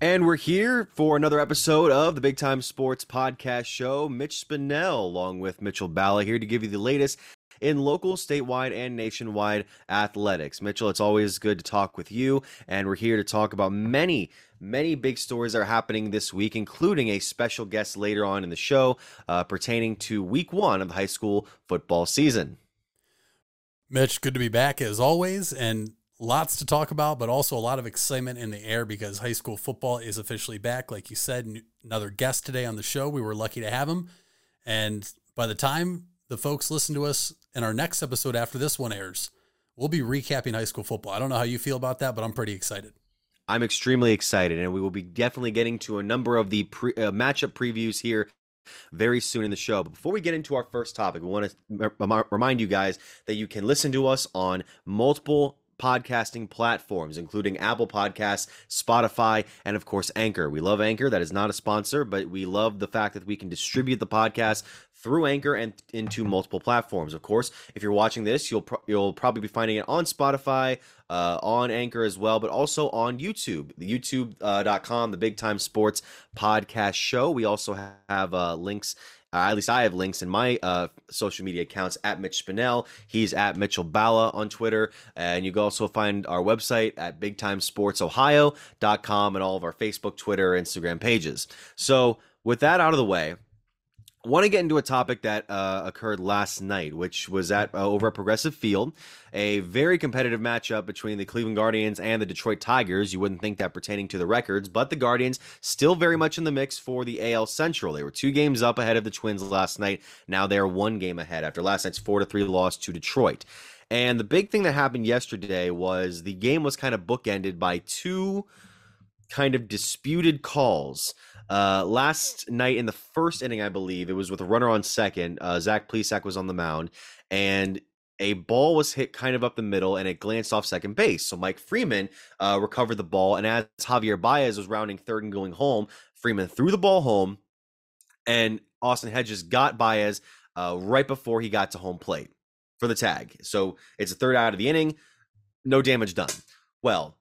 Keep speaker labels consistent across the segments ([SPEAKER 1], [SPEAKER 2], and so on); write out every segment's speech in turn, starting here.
[SPEAKER 1] And we're here for another episode of the Big Time Sports Podcast Show. Mitch Spinell, along with Mitchell Balla, here to give you the latest in local, statewide, and nationwide athletics. Mitchell, it's always good to talk with you, and we're here to talk about many, many big stories that are happening this week, including a special guest later on in the show uh, pertaining to week one of the high school football season.
[SPEAKER 2] Mitch, good to be back as always, and lots to talk about, but also a lot of excitement in the air because high school football is officially back. Like you said, another guest today on the show. We were lucky to have him. And by the time the folks listen to us in our next episode after this one airs, we'll be recapping high school football. I don't know how you feel about that, but I'm pretty excited.
[SPEAKER 1] I'm extremely excited, and we will be definitely getting to a number of the pre- uh, matchup previews here very soon in the show. But before we get into our first topic, we want to remind you guys that you can listen to us on multiple podcasting platforms, including Apple Podcasts, Spotify, and of course Anchor. We love Anchor. That is not a sponsor, but we love the fact that we can distribute the podcast through Anchor and into multiple platforms. Of course, if you're watching this, you'll pro- you'll probably be finding it on Spotify, uh, on Anchor as well, but also on YouTube, the YouTube.com, uh, the Big Time Sports Podcast Show. We also have uh, links uh, at least I have links in my uh, social media accounts at Mitch Spinell. He's at Mitchell Balla on Twitter. And you can also find our website at bigtimesportsohio.com and all of our Facebook, Twitter, Instagram pages. So, with that out of the way, want to get into a topic that uh, occurred last night, which was at uh, over at Progressive Field, a very competitive matchup between the Cleveland Guardians and the Detroit Tigers. You wouldn't think that pertaining to the records, but the Guardians still very much in the mix for the AL Central. They were two games up ahead of the Twins last night. Now they are one game ahead after last night's four to three loss to Detroit. And the big thing that happened yesterday was the game was kind of bookended by two kind of disputed calls. Uh, last night in the first inning, I believe it was with a runner on second. Uh, Zach Plesac was on the mound, and a ball was hit kind of up the middle, and it glanced off second base. So Mike Freeman uh, recovered the ball, and as Javier Baez was rounding third and going home, Freeman threw the ball home, and Austin Hedges got Baez uh, right before he got to home plate for the tag. So it's a third out of the inning, no damage done. Well,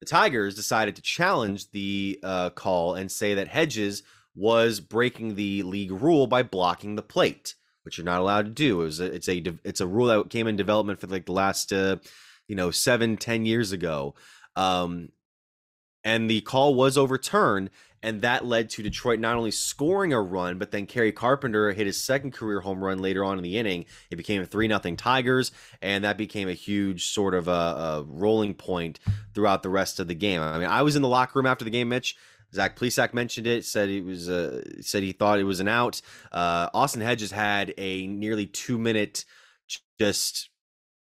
[SPEAKER 1] the Tigers decided to challenge the uh, call and say that Hedges was breaking the league rule by blocking the plate, which you're not allowed to do. It was a, it's a it's a rule that came in development for like the last uh, you know seven ten years ago, um, and the call was overturned and that led to Detroit not only scoring a run, but then Kerry Carpenter hit his second career home run later on in the inning. It became a three nothing Tigers, and that became a huge sort of a, a, rolling point throughout the rest of the game. I mean, I was in the locker room after the game, Mitch. Zach Plesac mentioned it. Said it was uh, said he thought it was an out. Uh, Austin Hedges had a nearly two minute just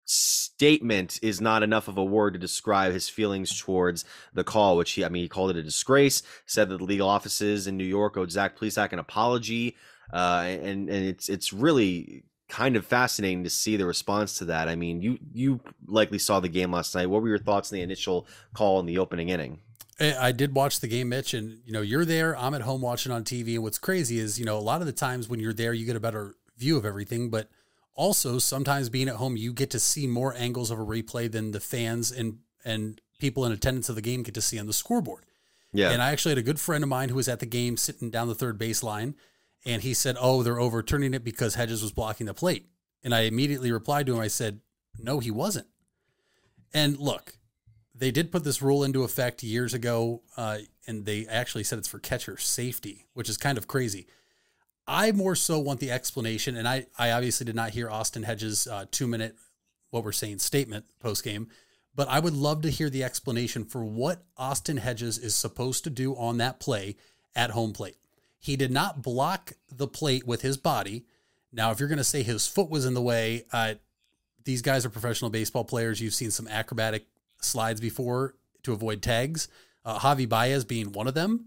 [SPEAKER 1] statement is not enough of a word to describe his feelings towards the call, which he, I mean, he called it a disgrace, said that the legal offices in New York owed Zach Plesac an apology. Uh, and, and it's, it's really kind of fascinating to see the response to that. I mean, you, you likely saw the game last night. What were your thoughts on the initial call in the opening inning?
[SPEAKER 2] I did watch the game, Mitch, and you know, you're there, I'm at home watching on TV. And what's crazy is, you know, a lot of the times when you're there, you get a better view of everything, but also sometimes being at home you get to see more angles of a replay than the fans and and people in attendance of the game get to see on the scoreboard. Yeah. And i actually had a good friend of mine who was at the game sitting down the third baseline and he said oh they're overturning it because hedges was blocking the plate. And i immediately replied to him i said no he wasn't. And look they did put this rule into effect years ago uh, and they actually said it's for catcher safety which is kind of crazy I more so want the explanation, and I, I obviously did not hear Austin Hedges' uh, two minute, what we're saying, statement post game, but I would love to hear the explanation for what Austin Hedges is supposed to do on that play at home plate. He did not block the plate with his body. Now, if you're going to say his foot was in the way, uh, these guys are professional baseball players. You've seen some acrobatic slides before to avoid tags. Uh, Javi Baez being one of them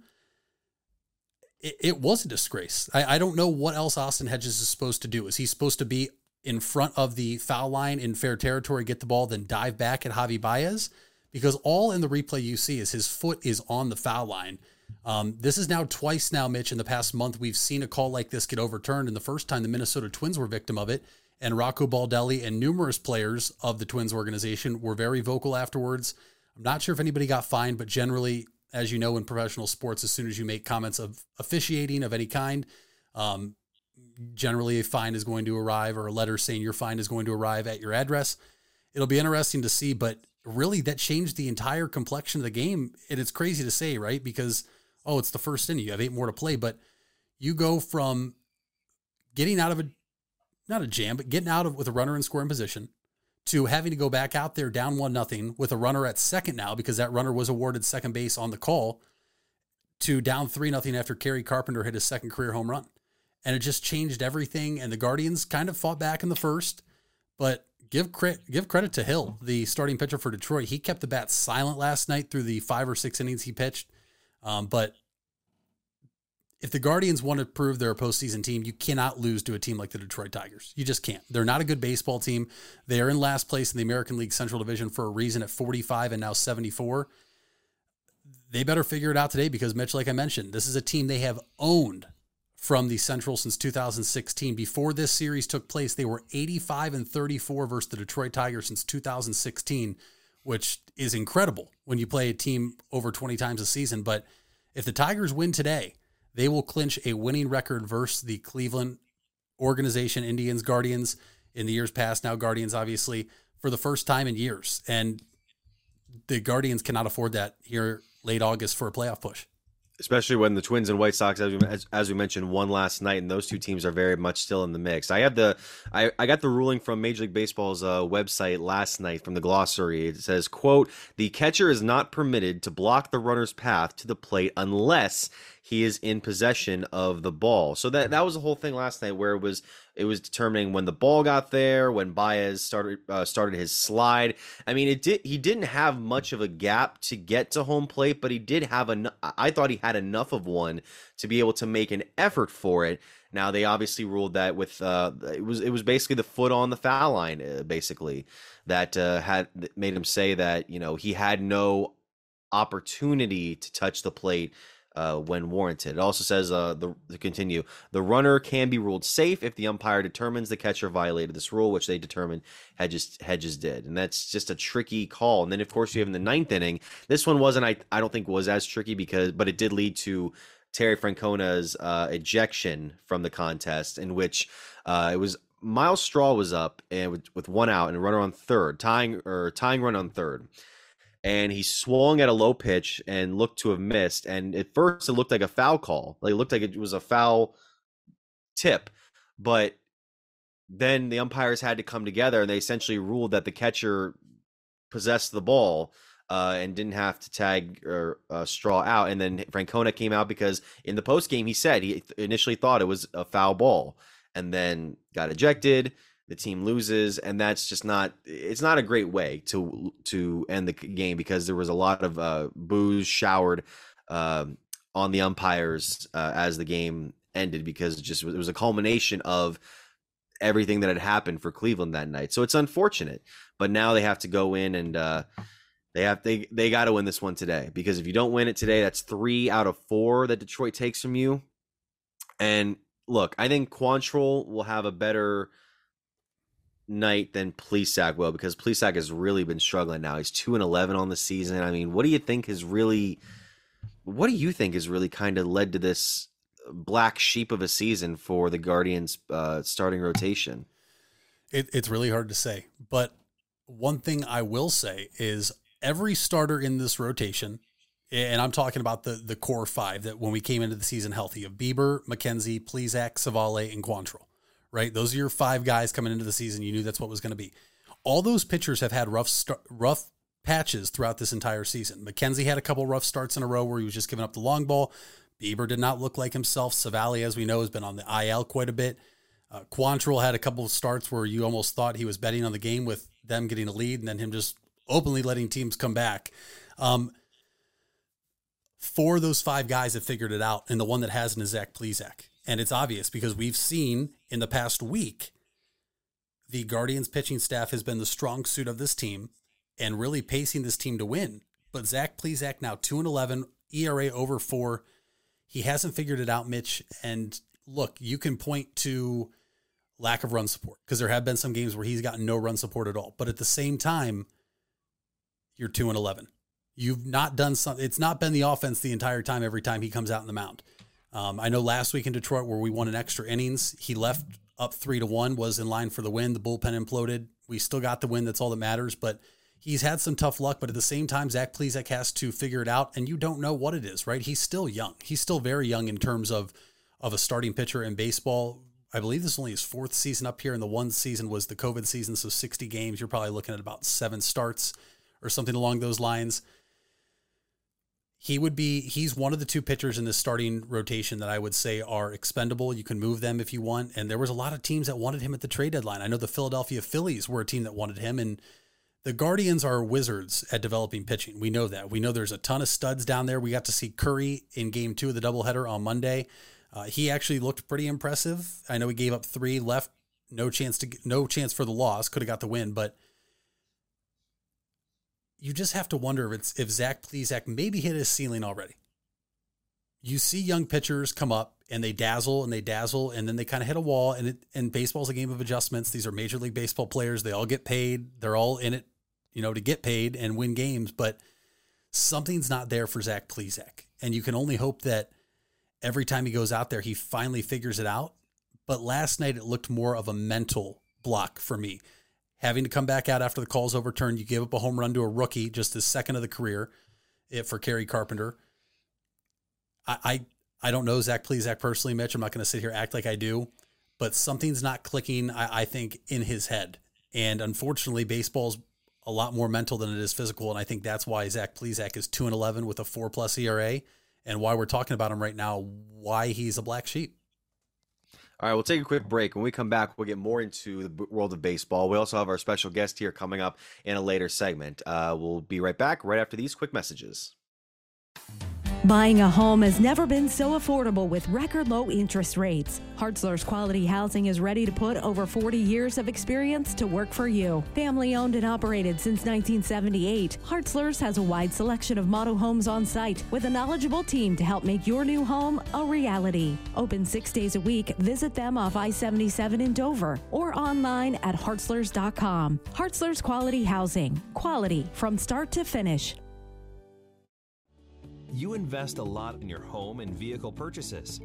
[SPEAKER 2] it, it was a disgrace. I, I don't know what else Austin Hedges is supposed to do. Is he supposed to be in front of the foul line in fair territory, get the ball, then dive back at Javi Baez? Because all in the replay you see is his foot is on the foul line. Um, this is now twice now, Mitch. In the past month, we've seen a call like this get overturned. And the first time, the Minnesota Twins were victim of it. And Rocco Baldelli and numerous players of the Twins organization were very vocal afterwards. I'm not sure if anybody got fined, but generally, as you know, in professional sports, as soon as you make comments of officiating of any kind, um, generally a fine is going to arrive or a letter saying your fine is going to arrive at your address. It'll be interesting to see, but really that changed the entire complexion of the game. And it's crazy to say, right? Because, oh, it's the first inning, you have eight more to play, but you go from getting out of a, not a jam, but getting out of with a runner in scoring position to having to go back out there down one nothing with a runner at second now because that runner was awarded second base on the call to down three nothing after Kerry Carpenter hit his second career home run. And it just changed everything. And the Guardians kind of fought back in the first, but give credit give credit to Hill, the starting pitcher for Detroit. He kept the bat silent last night through the five or six innings he pitched. Um, but if the Guardians want to prove they're a postseason team, you cannot lose to a team like the Detroit Tigers. You just can't. They're not a good baseball team. They are in last place in the American League Central Division for a reason at 45 and now 74. They better figure it out today because, Mitch, like I mentioned, this is a team they have owned from the Central since 2016. Before this series took place, they were 85 and 34 versus the Detroit Tigers since 2016, which is incredible when you play a team over 20 times a season. But if the Tigers win today, they will clinch a winning record versus the Cleveland organization, Indians, Guardians, in the years past. Now, Guardians, obviously, for the first time in years. And the Guardians cannot afford that here late August for a playoff push
[SPEAKER 1] especially when the Twins and White Sox, as we, as, as, we mentioned, won last night, and those two teams are very much still in the mix. I have the I, I got the ruling from Major League Baseball's uh, website last night from the glossary. It says, "quote The catcher is not permitted to block the runner's path to the plate unless." He is in possession of the ball. So that that was the whole thing last night, where it was it was determining when the ball got there, when Baez started uh, started his slide. I mean, it did. He didn't have much of a gap to get to home plate, but he did have a. I thought he had enough of one to be able to make an effort for it. Now they obviously ruled that with uh, it was it was basically the foot on the foul line, uh, basically that uh, had made him say that you know he had no opportunity to touch the plate uh, when warranted. It also says uh, the to continue, the runner can be ruled safe if the umpire determines the catcher violated this rule, which they determined Hedges Hedges did, and that's just a tricky call. And then of course you have in the ninth inning, this one wasn't I I don't think was as tricky because but it did lead to Terry Francona's uh, ejection from the contest, in which uh, it was Myles Straw was up and with, with one out and a runner on third, tying or tying run on third and he swung at a low pitch and looked to have missed. And at first, it looked like a foul call. Like it looked like it was a foul tip, but then the umpires had to come together and they essentially ruled that the catcher possessed the ball uh, and didn't have to tag or uh, straw out. And then Francona came out because in the post game he said he initially thought it was a foul ball and then got ejected the team loses and that's just not it's not a great way to to end the game because there was a lot of uh boos showered uh, on the umpires uh, as the game ended because it just it was a culmination of everything that had happened for Cleveland that night. So it's unfortunate, but now they have to go in and uh, they have they they got to win this one today because if you don't win it today, that's three out of four that Detroit takes from you. And look, I think Quantrill will have a better night than Plesac will because Plesac has really been struggling now. He's two and eleven on the season. I mean, what do you think has really what do you think has really kind of led to this black sheep of a season for the Guardians uh, starting rotation?
[SPEAKER 2] It, it's really hard to say, but one thing I will say is every starter in this rotation, and I'm talking about the the core five that when we came into the season healthy of Bieber, McKenzie, Plesac, Civale, and Quantrill right? Those are your five guys coming into the season. You knew that's what was going to be. All those pitchers have had rough start, rough patches throughout this entire season. McKenzie had a couple rough starts in a row where he was just giving up the long ball. Bieber did not look like himself. Civale, as we know, has been on the IL quite a bit. Uh, Quantrill had a couple of starts where you almost thought he was betting on the game with them getting a lead and then him just openly letting teams come back. Um, four of those five guys have figured it out, and the one that hasn't is Zach Plesac. And it's obvious because we've seen in the past week the Guardians pitching staff has been the strong suit of this team and really pacing this team to win. But Zach Plesac now 2 and 11, ERA over 4. He hasn't figured it out, Mitch. And look, you can point to lack of run support because there have been some games where he's gotten no run support at all. But at the same time, you're 2 and 11. You've not done something. It's not been the offense the entire time. Every time he comes out in the mound. Um, I know last week in Detroit where we won an extra innings, he left up three to one, was in line for the win. The bullpen imploded. We still got the win. That's all that matters. But he's had some tough luck. But at the same time, Zach Plesac has to figure it out, and you don't know what it is, right? He's still young. He's still very young in terms of of a starting pitcher in baseball. I believe this is only his fourth season up here, and the one season was the COVID season, so 60 games. You're probably looking at about seven starts or something along those lines. He would be, he's one of the two pitchers in the starting rotation that I would say are expendable. You can move them if you want. And there was a lot of teams that wanted him at the trade deadline. I know the Philadelphia Phillies were a team that wanted him, and the Guardians are wizards at developing pitching. We know that. We know there's a ton of studs down there. We got to see Curry in game two of the doubleheader on Monday. Uh, he actually looked pretty impressive. I know he gave up three, left no chance to no chance for the loss. Could have got the win, but you just have to wonder if it's if Zach Plesac maybe hit his ceiling already. You see young pitchers come up and they dazzle and they dazzle and then they kind of hit a wall. And it, and baseball's a game of adjustments. These are major league baseball players. They all get paid. They're all in it, you know, to get paid and win games. But something's not there for Zach Plesac, and you can only hope that every time he goes out there, he finally figures it out. But last night, it looked more of a mental block for me. Having to come back out after the call's overturned, you give up a home run to a rookie, just his second of the career eh, for Kerry Carpenter. I, I, I don't know Zach Plesac personally, Mitch. I'm not going to sit here act like I do, but something's not clicking. I, I think in his head, and unfortunately, baseball's a lot more mental than it is physical, and I think that's why Zach Plesac is two and eleven with a four plus ERA and why we're talking about him right now, why he's a black sheep.
[SPEAKER 1] All right, we'll take a quick break. When we come back, we'll get more into the world of baseball. We also have our special guest here coming up in a later segment. Uh, we'll be right back right after these quick messages.
[SPEAKER 3] Buying a home has never been so affordable with record low interest rates. Hartzler's Quality Housing is ready to put over 40 years of experience to work for you. Family owned and operated since 1978, Hartzler's has a wide selection of model homes on site with a knowledgeable team to help make your new home a reality. Open six days a week, visit them off I 77 in Dover or online at hartzlers.com. Hartzler's Quality Housing. Quality from start to finish.
[SPEAKER 4] You invest a lot in your home and vehicle purchases.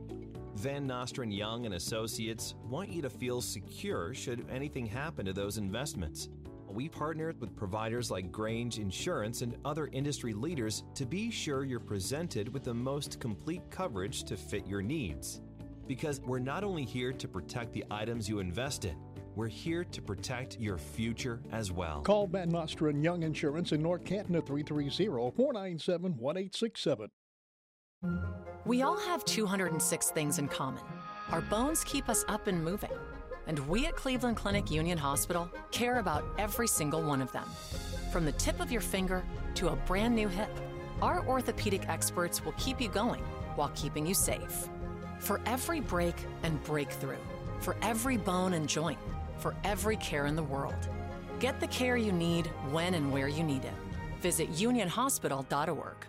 [SPEAKER 4] Van Nostrand Young and Associates want you to feel secure should anything happen to those investments. We partner with providers like Grange Insurance and other industry leaders to be sure you're presented with the most complete coverage to fit your needs. Because we're not only here to protect the items you invest in, we're here to protect your future as well.
[SPEAKER 5] Call Van Nostrand Young Insurance in North Canton at 330-497-1867.
[SPEAKER 6] We all have 206 things in common. Our bones keep us up and moving. And we at Cleveland Clinic Union Hospital care about every single one of them. From the tip of your finger to a brand new hip, our orthopedic experts will keep you going while keeping you safe. For every break and breakthrough, for every bone and joint, for every care in the world. Get the care you need when and where you need it. Visit unionhospital.org.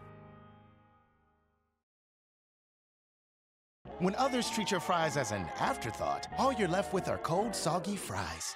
[SPEAKER 7] When others treat your fries as an afterthought, all you're left with are cold, soggy fries.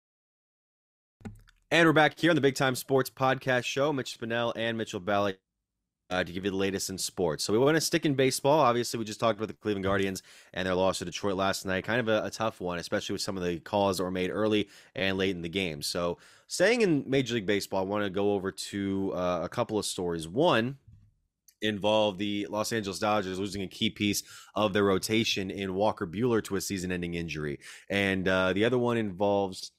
[SPEAKER 1] And we're back here on the Big Time Sports Podcast Show. Mitch Spinell and Mitchell Balla uh, to give you the latest in sports. So we want to stick in baseball. Obviously, we just talked about the Cleveland Guardians and their loss to Detroit last night. Kind of a, a, tough one, especially with some of the calls that were made early and late in the game. So staying in Major League Baseball, I want to go over to uh, a couple of stories. One involved the Los Angeles Dodgers losing a key piece of their rotation in Walker Buehler to a season-ending injury, and uh, the other one involves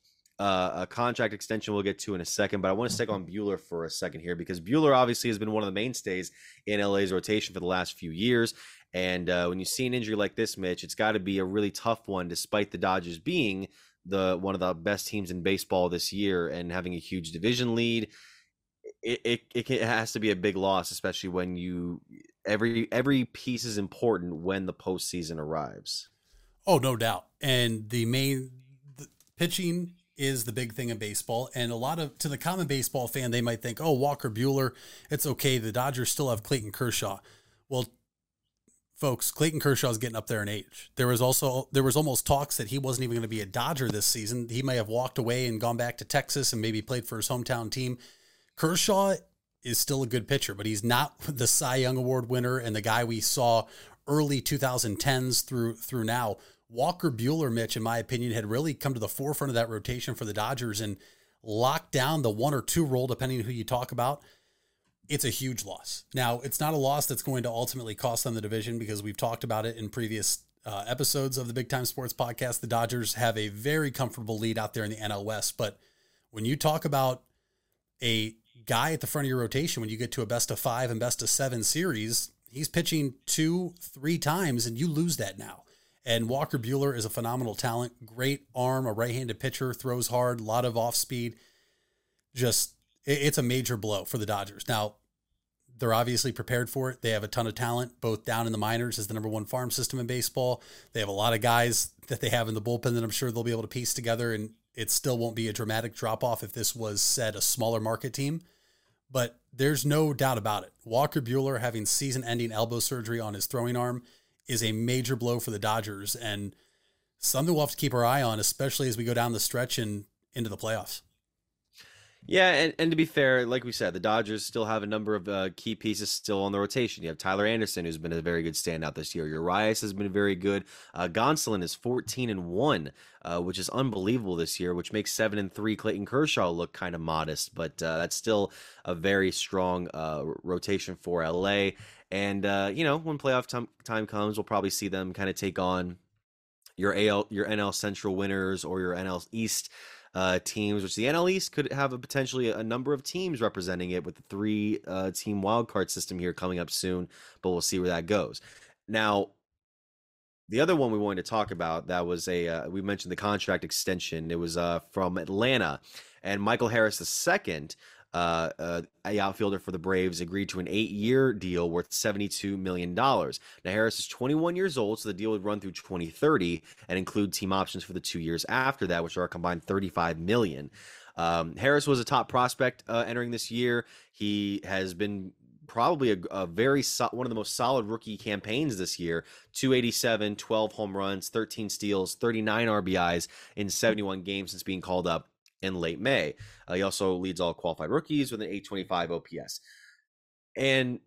[SPEAKER 1] uh, a contract extension we'll get to in a second, but I want to stick on Buehler for a second here because Buehler obviously has been one of the mainstays in LA's rotation for the last few years. And uh, when you see an injury like this, Mitch, it's got to be a really tough one, despite the Dodgers being the one of the best teams in baseball this year and having a huge division lead. it, it, it, has to be a big loss, especially when you every every piece is important when the postseason arrives.
[SPEAKER 2] Oh, no doubt. And the main the pitching is the big thing in baseball. And a lot of to the common baseball fan, they might think, "Oh, Walker Buehler, it's okay. The Dodgers still have Clayton Kershaw." Well, folks, Clayton Kershaw is getting up there in age. There was also there was almost talks that he wasn't even going to be a Dodger this season. He may have walked away and gone back to Texas and maybe played for his hometown team. Kershaw is still a good pitcher, but he's not the Cy Young Award winner and the guy we saw early 2010s through through now. Walker Buehler, Mitch, in my opinion, had really come to the forefront of that rotation for the Dodgers and locked down the one or two role, depending on who you talk about. It's a huge loss. Now, it's not a loss that's going to ultimately cost them the division because we've talked about it in previous uh, episodes of the Big Time Sports Podcast. The Dodgers have a very comfortable lead out there in the NL West. But when you talk about a guy at the front of your rotation, when you get to a best of five and best of seven series, he's pitching two, three times, and you lose that now. And Walker Buehler is a phenomenal talent, great arm, a right handed pitcher, throws hard, a lot of off speed. Just, it's a major blow for the Dodgers. Now, they're obviously prepared for it. They have a ton of talent, both down in the minors as the number one farm system in baseball. They have a lot of guys that they have in the bullpen that I'm sure they'll be able to piece together, and it still won't be a dramatic drop off if this was said a smaller market team. But there's no doubt about it. Walker Buehler having season ending elbow surgery on his throwing arm is a major blow for the Dodgers and something we'll have to keep our eye on, especially as we go down the stretch and into the playoffs.
[SPEAKER 1] Yeah, and, and to be fair, like we said, the Dodgers still have a number of uh, key pieces still on the rotation. You have Tyler Anderson, who's been a very good standout this year. Urias has been very good. Uh, Gonsolin is 14 and one, uh, which is unbelievable this year, which makes seven and three Clayton Kershaw look kind of modest, but uh, that's still a very strong uh, rotation for LA. And uh, you know, when playoff time, time comes, we'll probably see them kind of take on your AL, your NL Central winners or your NL East uh, teams, which the NL East could have a potentially a number of teams representing it with the three uh, team wildcard system here coming up soon. But we'll see where that goes. Now, the other one we wanted to talk about that was a uh, we mentioned the contract extension. It was uh, from Atlanta, and Michael Harris II uh, uh, a outfielder for the Braves, agreed to an eight-year deal worth $72 million. Now, Harris is 21 years old, so the deal would run through 2030 and include team options for the two years after that, which are a combined 35 million. Um, Harris was a top prospect uh, entering this year. He has been probably a, a very so, one of the most solid rookie campaigns this year 287 12 home runs 13 steals 39 rbis in 71 games since being called up in late May. Uh, he also leads all qualified rookies with an 825 OPS. And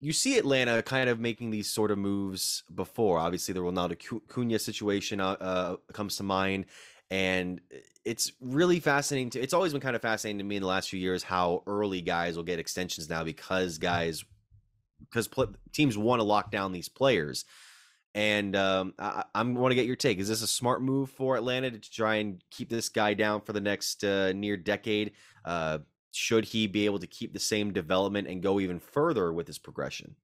[SPEAKER 1] you see Atlanta kind of making these sort of moves before. Obviously, the Ronald Acuna situation uh, uh, comes to mind. And it's really fascinating. To, it's always been kind of fascinating to me in the last few years how early guys will get extensions now because guys, because pl- teams want to lock down these players. And um, I, I want to get your take. Is this a smart move for Atlanta to try and keep this guy down for the next uh, near decade? Uh, should he be able to keep the same development and go even further with his progression?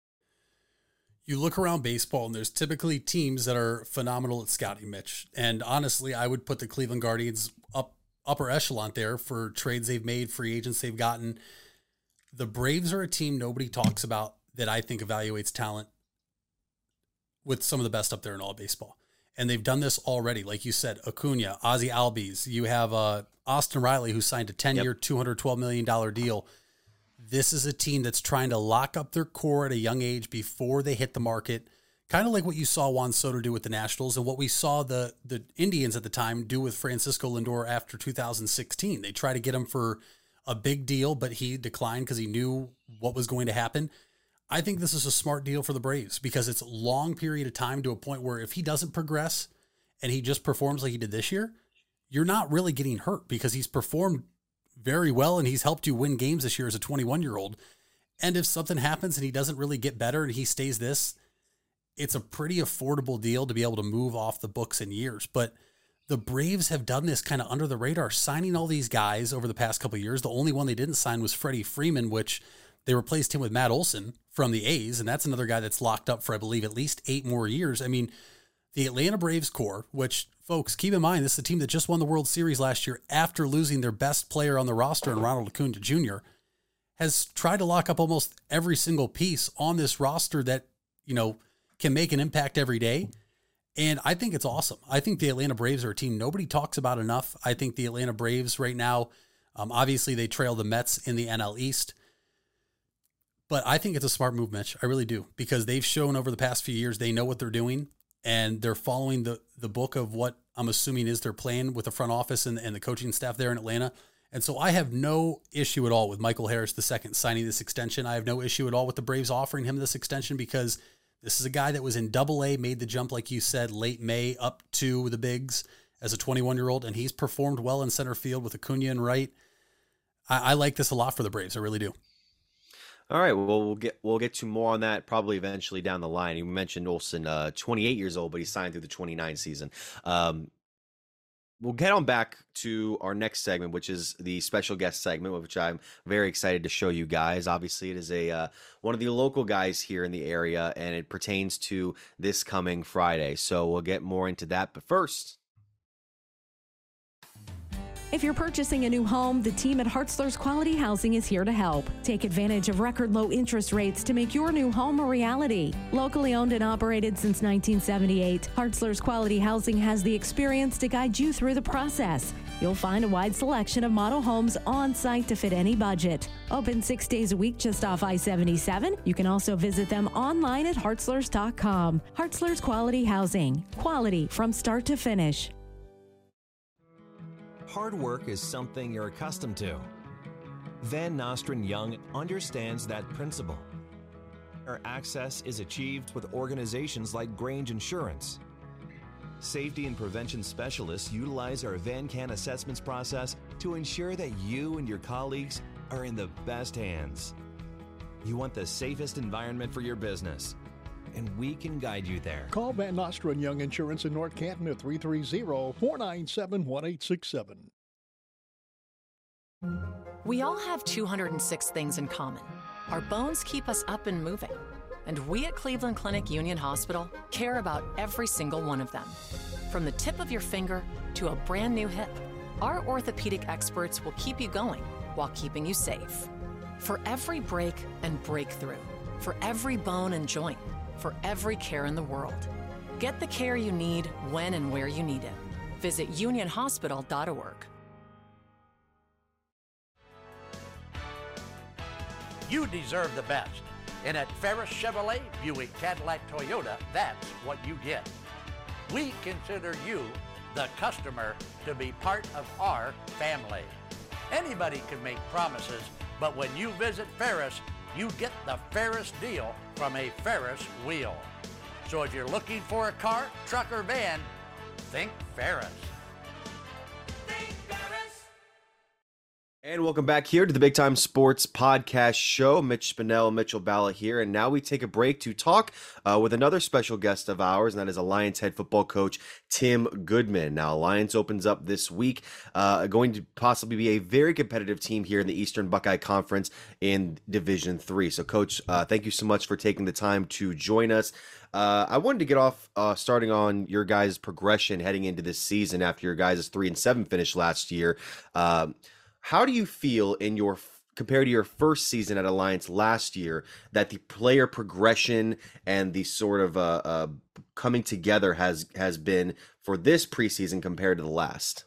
[SPEAKER 2] You look around baseball, and there's typically teams that are phenomenal at scouting, Mitch. And honestly, I would put the Cleveland Guardians up upper echelon there for trades they've made, free agents they've gotten. The Braves are a team nobody talks about that I think evaluates talent with some of the best up there in all baseball. And they've done this already. Like you said, Acuna, Ozzie Albies. You have uh, Austin Riley, who signed a 10 year, yep. $212 million deal. This is a team that's trying to lock up their core at a young age before they hit the market. Kind of like what you saw Juan Soto do with the Nationals and what we saw the, the Indians at the time do with Francisco Lindor after 2016. They tried to get him for a big deal, but he declined because he knew what was going to happen. I think this is a smart deal for the Braves because it's a long period of time to a point where if he doesn't progress and he just performs like he did this year, you're not really getting hurt because he's performed very well and he's helped you win games this year as a 21 year old. And if something happens and he doesn't really get better and he stays this, it's a pretty affordable deal to be able to move off the books in years. But the Braves have done this kind of under the radar, signing all these guys over the past couple years. The only one they didn't sign was Freddie Freeman, which they replaced him with Matt Olson from the A's, and that's another guy that's locked up for, I believe, at least eight more years. I mean, the Atlanta Braves core, which folks, keep in mind this is a team that just won the World Series last year after losing their best player on the roster, in Ronald Acuna Jr. has tried to lock up almost every single piece on this roster that you know can make an impact every day. And I think it's awesome. I think the Atlanta Braves are a team nobody talks about enough. I think the Atlanta Braves right now, um, obviously, they trail the Mets in the NL East. But I think it's a smart move, Mitch. I really do because they've shown over the past few years they know what they're doing and they're following the the book of what I'm assuming is their plan with the front office and, and the coaching staff there in Atlanta. And so I have no issue at all with Michael Harris II signing this extension. I have no issue at all with the Braves offering him this extension because this is a guy that was in double A, made the jump, like you said, late May up to the bigs as a 21 year old, and he's performed well in center field with Acuna and right. I, I like this a lot for the Braves. I really do.
[SPEAKER 1] All right. Well, we'll get we'll get to more on that probably eventually down the line. You mentioned Olson, uh, 28 years old, but he signed through the 29 season. Um, we'll get on back to our next segment, which is the special guest segment, which I'm very excited to show you guys. Obviously, it is a uh, one of the local guys here in the area, and it pertains to this coming Friday. So we'll get more into that. But first,
[SPEAKER 3] If you're purchasing a new home, the team at Hartzler's Quality Housing is here to help. Take advantage of record low interest rates to make your new home a reality. Locally owned and operated since 1978, Hartzler's Quality Housing has the experience to guide you through the process. You'll find a wide selection of model homes on site to fit any budget. Open six days a week just off I 77. You can also visit them online at hartzlers.com. Hartzler's Quality Housing. Quality from start to finish.
[SPEAKER 4] Hard work is something you're accustomed to. Van Nostrand Young understands that principle. Our access is achieved with organizations like Grange Insurance. Safety and prevention specialists utilize our VanCan assessments process to ensure that you and your colleagues are in the best hands. You want the safest environment for your business, and we can guide you there.
[SPEAKER 5] Call Van Nostrand Young Insurance in North Canton at 330-497-1867.
[SPEAKER 6] We all have 206 things in common. Our bones keep us up and moving. And we at Cleveland Clinic Union Hospital care about every single one of them. From the tip of your finger to a brand new hip, our orthopedic experts will keep you going while keeping you safe. For every break and breakthrough, for every bone and joint, for every care in the world. Get the care you need when and where you need it. Visit unionhospital.org.
[SPEAKER 8] You deserve the best. And at Ferris Chevrolet, Buick, Cadillac, Toyota, that's what you get. We consider you, the customer, to be part of our family. Anybody can make promises, but when you visit Ferris, you get the Ferris deal from a Ferris wheel. So if you're looking for a car, truck, or van, think Ferris.
[SPEAKER 1] And welcome back here to the Big Time Sports Podcast Show. Mitch Spinell, Mitchell Balla here. And now we take a break to talk uh, with another special guest of ours, and that is Alliance head football coach Tim Goodman. Now, Alliance opens up this week, uh, going to possibly be a very competitive team here in the Eastern Buckeye Conference in Division Three. So, Coach, uh, thank you so much for taking the time to join us. Uh, I wanted to get off uh, starting on your guys' progression heading into this season after your guys' three and seven finish last year. Um, how do you feel in your compared to your first season at Alliance last year that the player progression and the sort of uh, uh, coming together has has been for this preseason compared to the last?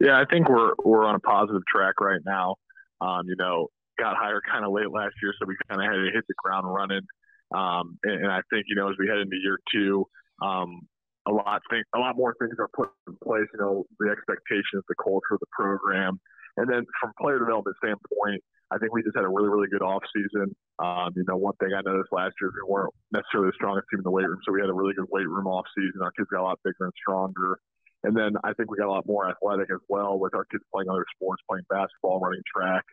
[SPEAKER 9] Yeah, I think we're we're on a positive track right now. Um, you know, got hired kind of late last year, so we kind of had to hit the ground running. Um, and, and, I think you know as we head into year two, um, a lot think a lot more things are put in place. You know, the expectations, the culture the program, and then from player development standpoint, I think we just had a really really good off season. Um, you know, one thing I noticed last year we weren't necessarily the strongest team in the weight room, so we had a really good weight room off season. Our kids got a lot bigger and stronger. And then I think we got a lot more athletic as well with our kids playing other sports, playing basketball, running track,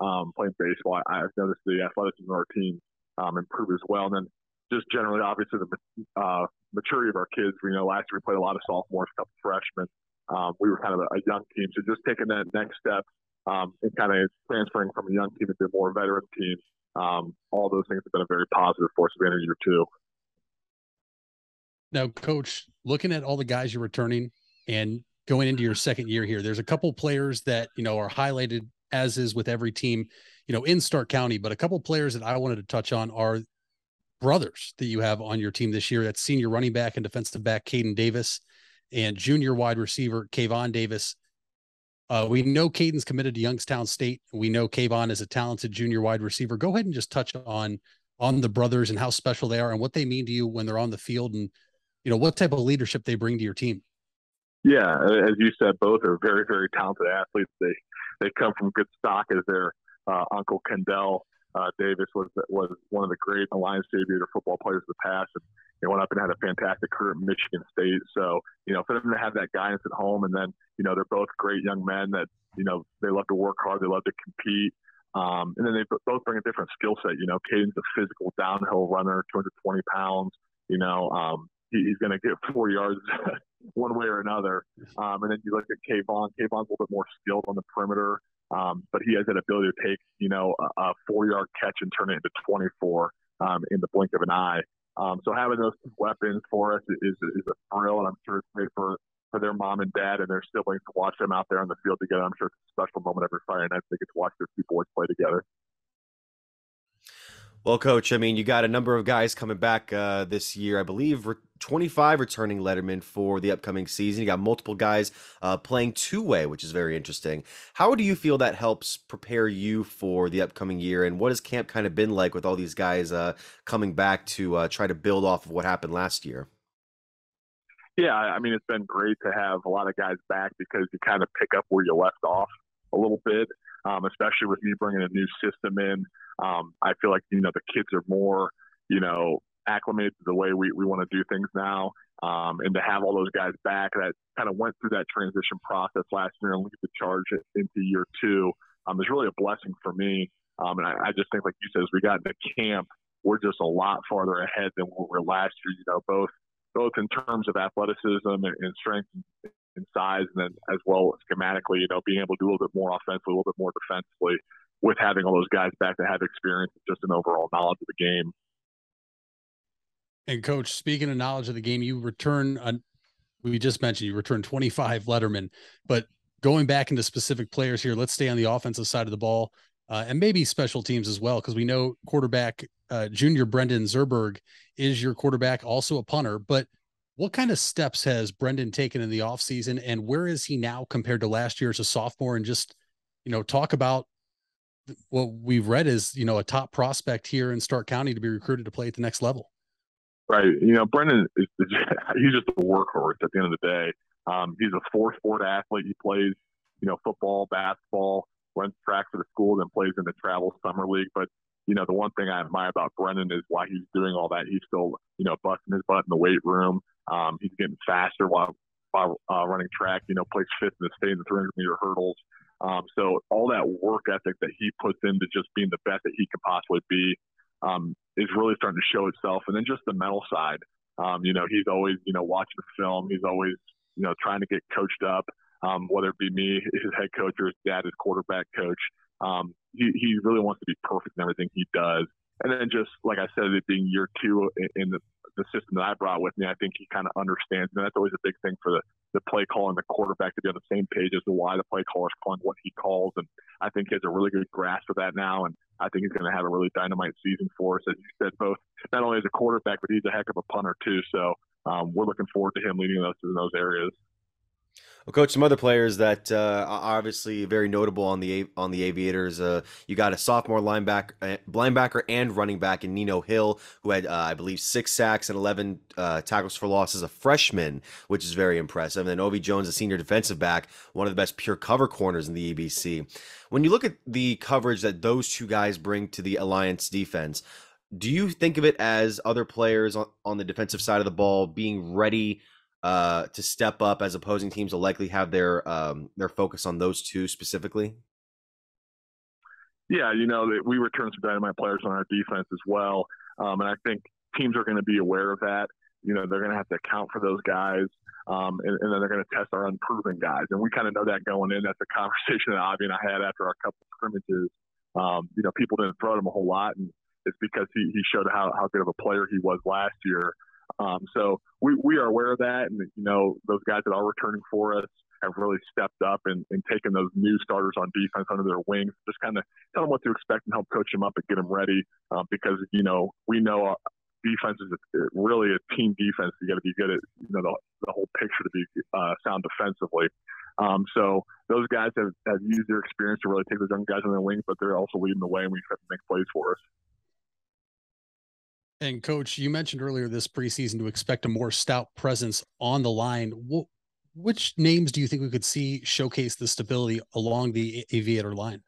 [SPEAKER 9] um, playing baseball. I, have noticed the athleticism of our team um, improve as well. And then just generally, obviously, the uh, maturity of our kids. We know last year we played a lot of sophomores, a couple freshmen. Um, we were kind of a, a, young team, so just taking that next step um, and kind of transferring from a young team into a more veteran team. Um, all those things have been a very positive force of year two.
[SPEAKER 2] Now, coach, looking at all the guys you're returning and going into your second year here, there's a couple players that you know are highlighted as is with every team, you know, in Stark County. But a couple players that I wanted to touch on are brothers that you have on your team this year. That's senior running back and defensive back Caden Davis and junior wide receiver Kayvon Davis. Uh, we know Caden's committed to Youngstown State. We know Kayvon is a talented junior wide receiver. Go ahead and just touch on on the brothers and how special they are and what they mean to you when they're on the field and you know what type of leadership they bring to your team.
[SPEAKER 9] Yeah, as you said, both are very, very talented athletes. They they come from good stock as their uh, uncle Kendall uh, Davis was was one of the great Alliance Aviator football players of the past, and he went up and had a fantastic career at Michigan State. So you know, for them to have that guidance at home, and then you know they're both great young men that you know they love to work hard, they love to compete. Um, and then they both bring a different skill set. You know, Caden's a physical downhill runner, 220 pounds. You know, um, he, he's going to get four yards one way or another. Um, and then you look at Kayvon. Kayvon's a little bit more skilled on the perimeter, um, but he has that ability to take, you know, a, a four-yard catch and turn it into 24 um, in the blink of an eye. Um, so having those weapons for us is, is a thrill, and I'm sure it's great for for their mom and dad and their siblings to watch them out there on the field together. I'm sure it's a special moment every Friday night they get to watch their two boys play together.
[SPEAKER 1] Well, coach, I mean, you got a number of guys coming back uh, this year. I believe 25 returning Letterman for the upcoming season. You got multiple guys uh, playing two way, which is very interesting. How do you feel that helps prepare you for the upcoming year? And what has camp kind of been like with all these guys uh, coming back to uh, try to build off of what happened last year?
[SPEAKER 9] Yeah, I mean, it's been great to have a lot of guys back because you kind of pick up where you left off a little bit, um, especially with me bringing a new system in. Um, I feel like, you know, the kids are more, you know, acclimated to the way we, we want to do things now. Um, and to have all those guys back that kind of went through that transition process last year and lead the charge into year two um, is really a blessing for me. Um, and I, I, just think, like you said, as we got into camp, we're just a lot farther ahead than we were last year. You know, both both in terms of athleticism and, and strength and size, and then as well schematically, you know, being able to do a little bit more offensively, a little bit more defensively, with having all those guys back that have experience, just an overall knowledge of the game.
[SPEAKER 2] And coach, speaking of knowledge of the game, you return we just mentioned you return 25 Letterman, but going back into specific players here, let's stay on the offensive side of the ball. Uh, and maybe special teams as well, because we know quarterback uh, junior Brendan Zerberg is your quarterback, also a punter. But what kind of steps has Brendan taken in the offseason and where is he now compared to last year as a sophomore? And just, you know, talk about what we've read is, you know, a top prospect here in Stark County to be recruited to play at the next level.
[SPEAKER 9] Right. You know, Brendan is he's just a workhorse at the end of the day. Um, he's a four sport athlete. He plays, you know, football, basketball, runs track for the school, then plays in the travel summer league. But you know, the one thing I admire about Brendan is why he's doing all that. He's still, you know, busting his butt in the weight room. Um, he's getting faster while while uh, running track. You know, plays fifth in the state in the 300 meter hurdles. Um, so all that work ethic that he puts into just being the best that he could possibly be um, is really starting to show itself. And then just the mental side, um, you know, he's always, you know, watching the film. He's always, you know, trying to get coached up, um, whether it be me, his head coach, or his dad, his quarterback coach. Um, he, he really wants to be perfect in everything he does. And then just like I said, it being year two in, in the the system that I brought with me, I think he kind of understands. And that's always a big thing for the, the play call and the quarterback to be on the same page as to why the play caller is calling what he calls. And I think he has a really good grasp of that now. And I think he's going to have a really dynamite season for us. As you said, both not only as a quarterback, but he's a heck of a punter too. So um, we're looking forward to him leading us in those areas.
[SPEAKER 1] Well, coach, some other players that uh, are obviously very notable on the on the Aviators. Uh, you got a sophomore linebacker, uh, linebacker and running back in Nino Hill, who had, uh, I believe, six sacks and eleven uh, tackles for loss as a freshman, which is very impressive. And then Ovi Jones, a senior defensive back, one of the best pure cover corners in the EBC. When you look at the coverage that those two guys bring to the Alliance defense, do you think of it as other players on, on the defensive side of the ball being ready? Uh, to step up as opposing teams will likely have their um, their focus on those two specifically?
[SPEAKER 9] Yeah, you know, we return some dynamite players on our defense as well, um, and I think teams are going to be aware of that. You know, they're going to have to account for those guys, um, and, and, then they're going to test our unproven guys, and we kind of know that going in. That's a conversation that Avi and I had after our couple scrimmages. Um, you know, people didn't throw him a whole lot, and it's because he, he showed how, how good of a player he was last year. Um, so we, we are aware of that, and you know those guys that are returning for us have really stepped up and, and taken those new starters on defense under their wings. Just kind of tell them what to expect and help coach them up and get them ready uh, because you know we know uh, defense is a, really a team defense. You got to be good at you know the, the whole picture to be uh, sound defensively. Um, so those guys have, have used their experience to really take those young guys on their wings, but they're also leading the way, and we have to make plays for us.
[SPEAKER 2] And coach, you mentioned earlier this preseason to expect a more stout presence on the line. What, which names do you think we could see showcase the stability along the aviator line?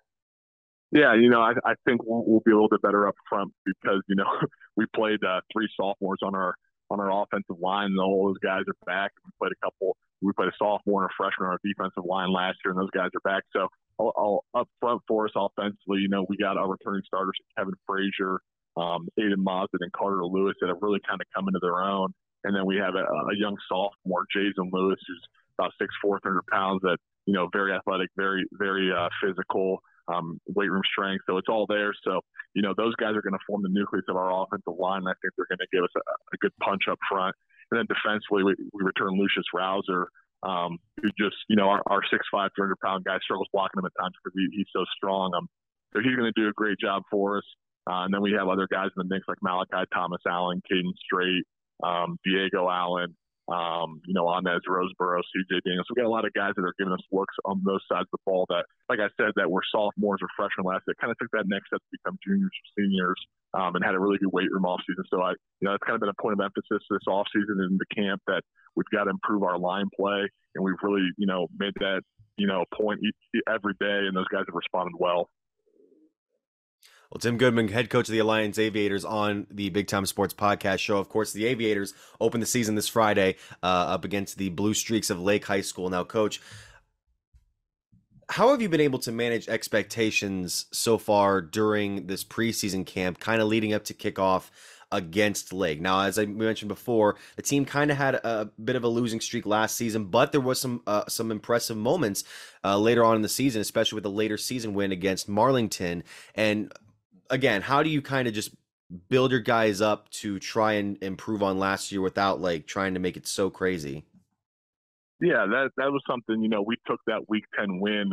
[SPEAKER 9] Yeah, you know, I, I think we'll, we'll, be a little bit better up front because you know we played uh, three sophomores on our on our offensive line, and all those guys are back. We played a couple. We played a sophomore and a freshman on our defensive line last year, and those guys are back. So, I'll, I'll, up front for us offensively, you know, we got our returning starters, Kevin Frazier, um, Aiden Mazet, and Carter Lewis, that have really kind of come into their own. And then we have a, a young sophomore, Jason Lewis, who's about six four, hundred pounds, that you know, very athletic, very very uh, physical um, weight room strength. So it's all there. So, you know, those guys are going to form the nucleus of our offensive line. I think they're going to give us a, a, good punch up front. And then defensively, we, we return Lucius Rouser, um, who just, you know, our, our 6'5", 300 pound guy struggles blocking him at times because he, he's so strong. Um, so he's going to do a great job for us. Uh, and then we have other guys in the mix like Malachi Thomas Allen, Caden Straight, um, Diego Allen, um, you know, Anez Roseboro, CJ Daniels. We got a lot of guys that are giving us looks on those sides of the ball that, like I said, that were sophomores or freshmen last year, kind of took that next step to become juniors or seniors um, and had a really good weight room offseason. So I, you know, it's kind of been a point of emphasis this offseason in the camp that we've got to improve our line play. And we've really, you know, made that, you know, point every day. And those guys have responded well.
[SPEAKER 1] Well, Tim Goodman, head coach of the Alliance Aviators, on the Big Time Sports Podcast show. Of course, the Aviators open the season this Friday uh, up against the Blue Streaks of Lake High School. Now, coach, how have you been able to manage expectations so far during this preseason camp, kind of leading up to kickoff? against Lake. Now, as I mentioned before, the team kind of had a bit of a losing streak last season, but there was some uh, some impressive moments uh, later on in the season, especially with the later season win against Marlington. And again, how do you kind of just build your guys up to try and improve on last year without like trying to make it so crazy?
[SPEAKER 9] Yeah, that that was something, you know, we took that week 10 win,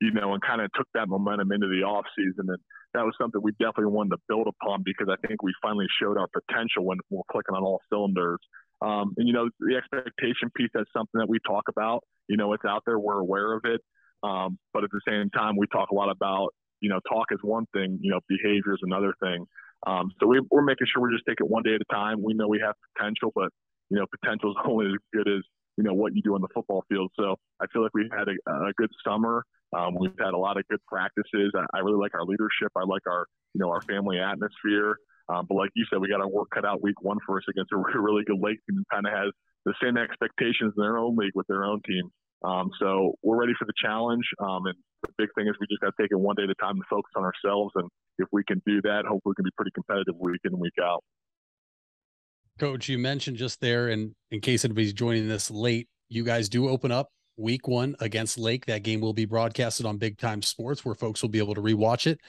[SPEAKER 9] you know, and kind of took that momentum into the off season and that was something we definitely wanted to build upon because I think we finally showed our potential when we're clicking on all cylinders. Um, and you know, the expectation piece that's something that we talk about. You know, it's out there, we're aware of it. Um, but at the same time, we talk a lot about you know, talk is one thing, you know, behavior is another thing. Um, so we, are making sure we just take it one day at a time. We know we have potential, but you know, potential is only as good as you know what you do on the football field. So I feel like we had a, a good summer. Um, we've had a lot of good practices. I, I, really like our leadership. I like our you know our family atmosphere. Um, but like you said, we got our work cut out week one for us against a really good Lake team that kind of has the same expectations in their own league with their own team. Um, so we're ready for the challenge. Um, and the big thing is we just got to take it one day at a time and focus on ourselves. And if we can do that, hopefully we can be pretty competitive week in week out.
[SPEAKER 2] Coach, you mentioned just there, and in case anybody's joining this late, you guys do open up week one against Lake. That game will be broadcasted on Big Time Sports, where folks will be able to rewatch it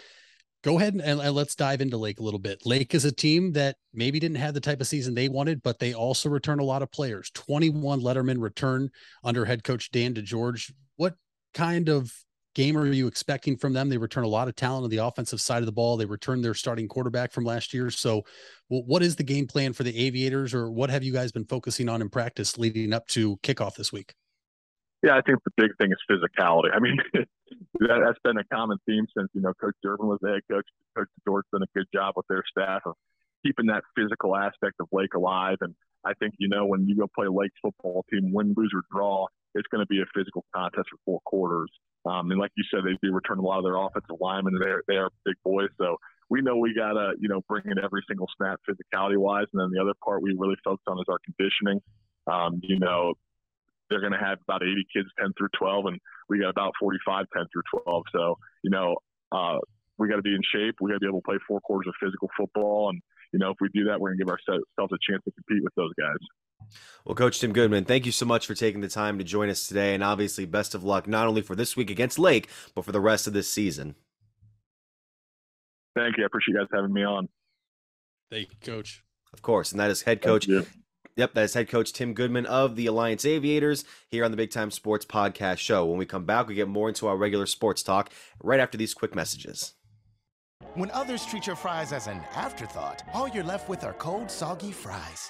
[SPEAKER 2] go ahead and, and, let's dive into Lake a little bit. Lake is a team that maybe didn't have the type of season they wanted, but they also return a lot of players. 21 Letterman return under head coach Dan DeGeorge. What kind of game are you expecting from them? They return a lot of talent on the offensive side of the ball. They return their starting quarterback from last year. So, well, what is the game plan for the Aviators, or what have you guys been focusing on in practice leading up to kickoff this week?
[SPEAKER 9] Yeah, I think the big thing is physicality. I mean, that, has been a common theme since you know Coach Durbin was the head coach. Coach George done a good job with their staff of keeping that physical aspect of Lake alive. And I think you know when you go play Lake's football team, win, lose, or draw, it's going to be a physical contest for four quarters. Um, and like you said, they do return a lot of their offensive linemen. They're they are big boys, so we know we gotta you know bring in every single snap physicality wise. And then the other part we really focus on is our conditioning. Um, you know, they're going to have about 80 kids 10 through 12, and we got about 45 10 through 12. So, you know, uh, we got to be in shape. We got to be able to play four quarters of physical football. And, you know, if we do that, we're going to give ourselves a chance to compete with those guys.
[SPEAKER 1] Well, Coach Tim Goodman, thank you so much for taking the time to join us today. And obviously, best of luck not only for this week against Lake, but for the rest of this season.
[SPEAKER 9] Thank you. I appreciate you guys having me on.
[SPEAKER 2] Thank you, Coach.
[SPEAKER 1] Of course. And that is head coach Yep, that's head coach Tim Goodman of the Alliance Aviators here on the Big Time Sports Podcast Show. When we come back, we get more into our regular sports talk right after these quick messages.
[SPEAKER 7] When others treat your fries as an afterthought, all you're left with are cold, soggy fries.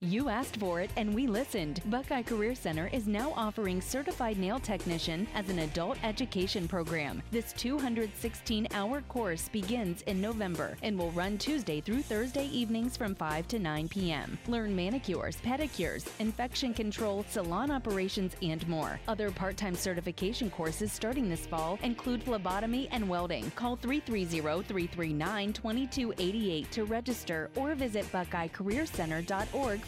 [SPEAKER 10] You asked for it and we listened. Buckeye Career Center is now offering Certified Nail Technician as an adult education program. This 216 hour course begins in November and will run Tuesday through Thursday evenings from 5 to 9 p.m. Learn manicures, pedicures, infection control, salon operations, and more. Other part time certification courses starting this fall include phlebotomy and welding. Call 330 339 2288 to register or visit BuckeyeCareerCenter.org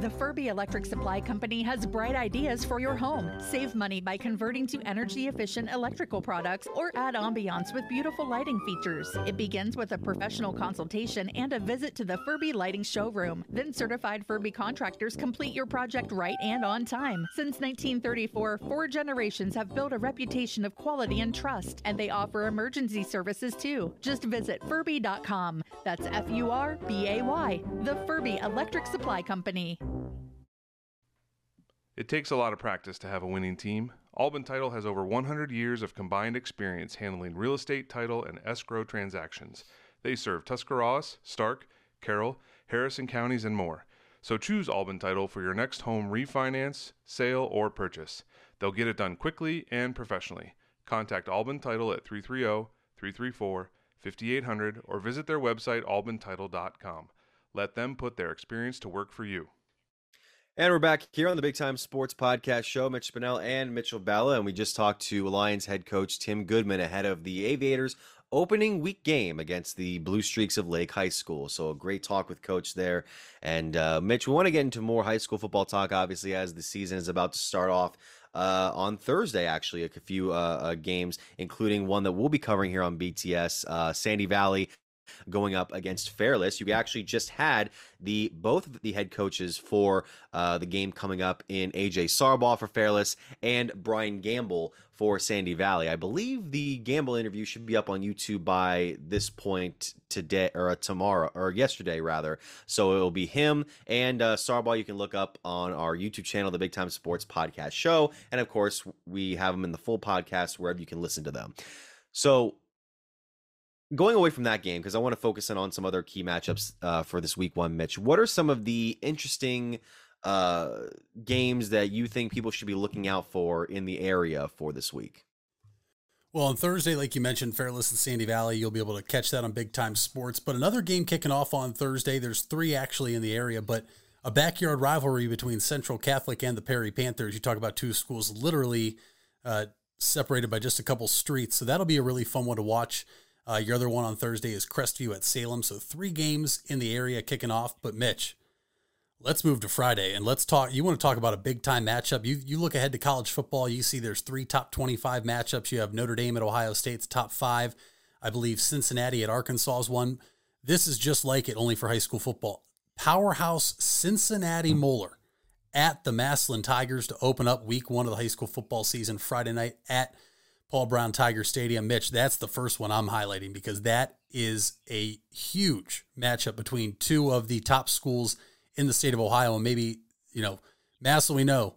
[SPEAKER 11] The Furbay Electric Supply Company has bright ideas for your home. Save money by converting to energy efficient electrical products or add ambiance with beautiful lighting features. It begins with a professional consultation and a visit to the Furbay Lighting Showroom. Then certified Furbay contractors complete your project right and on time. Since 1934, four generations have built a reputation of quality and trust, and they offer emergency services too. Just visit Furbay.com. That's F U R B A Y, the Furbay Electric Supply Company.
[SPEAKER 12] It takes a lot of practice to have a winning team. Albin Title has over 100 years of combined experience handling real estate, title, and escrow transactions. They serve Tuscarawas, Stark, Carroll, Harrison counties, and more. So choose Albin Title for your next home refinance, sale, or purchase. They'll get it done quickly and professionally. Contact Albin Title at 330 334 5800 or visit their website albintitle.com. Let them put their experience to work for you.
[SPEAKER 1] And we're back here on the Big Time Sports Podcast Show. Mitch Spinell and Mitchell Balla, and we just talked to Alliance head coach Tim Goodman ahead of the Aviators opening week game against the Blue Streaks of Lake High School. So a great talk with coach there. And uh, Mitch, we want to get into more high school football talk, obviously, as the season is about to start off. Uh, on Thursday, actually, a few uh, uh games, including one that we'll be covering here on BTS. Uh, Sandy Valley going up against Fairless. You actually just had the both of the head coaches for uh, the game coming up in AJ Sarbaugh for Fairless and Brian Gamble for Sandy Valley. I believe the Gamble interview should be up on YouTube by this point today or uh, tomorrow or yesterday rather. So it will be him and uh, Sarbaugh. You can look up on our YouTube channel, the Big Time Sports Podcast Show, and of course we have them in the full podcast wherever you can listen to them. So going away from that game because I want to focus in on some other key matchups uh, for this week one. Mitch, what are some of the interesting uh, games that you think people should be looking out for in the area for this week?
[SPEAKER 2] Well, on Thursday, like you mentioned, Fairless and Sandy Valley, you'll be able to catch that on Big Time Sports. But another game kicking off on Thursday. There's three actually in the area, but a backyard rivalry between Central Catholic and the Perry Panthers. You talk about two schools literally uh, separated by just a couple streets, so that'll be a really fun one to watch. Uh, your other one on Thursday is Crestview at Salem. So three games in the area kicking off. But Mitch, let's move to Friday and let's talk. You want to talk about a big time matchup? You you look ahead to college football. You see there's three top 25 matchups. You have Notre Dame at Ohio State's top five. I believe Cincinnati at Arkansas is one. This is just like it, only for high school football. Powerhouse Cincinnati Moeller at the Massillon Tigers to open up week one of the high school football season Friday night at Paul Brown Tiger Stadium. Mitch, that's the first one I'm highlighting because that is a huge matchup between two of the top schools in the state of Ohio. And maybe, you know, Massillon, we know,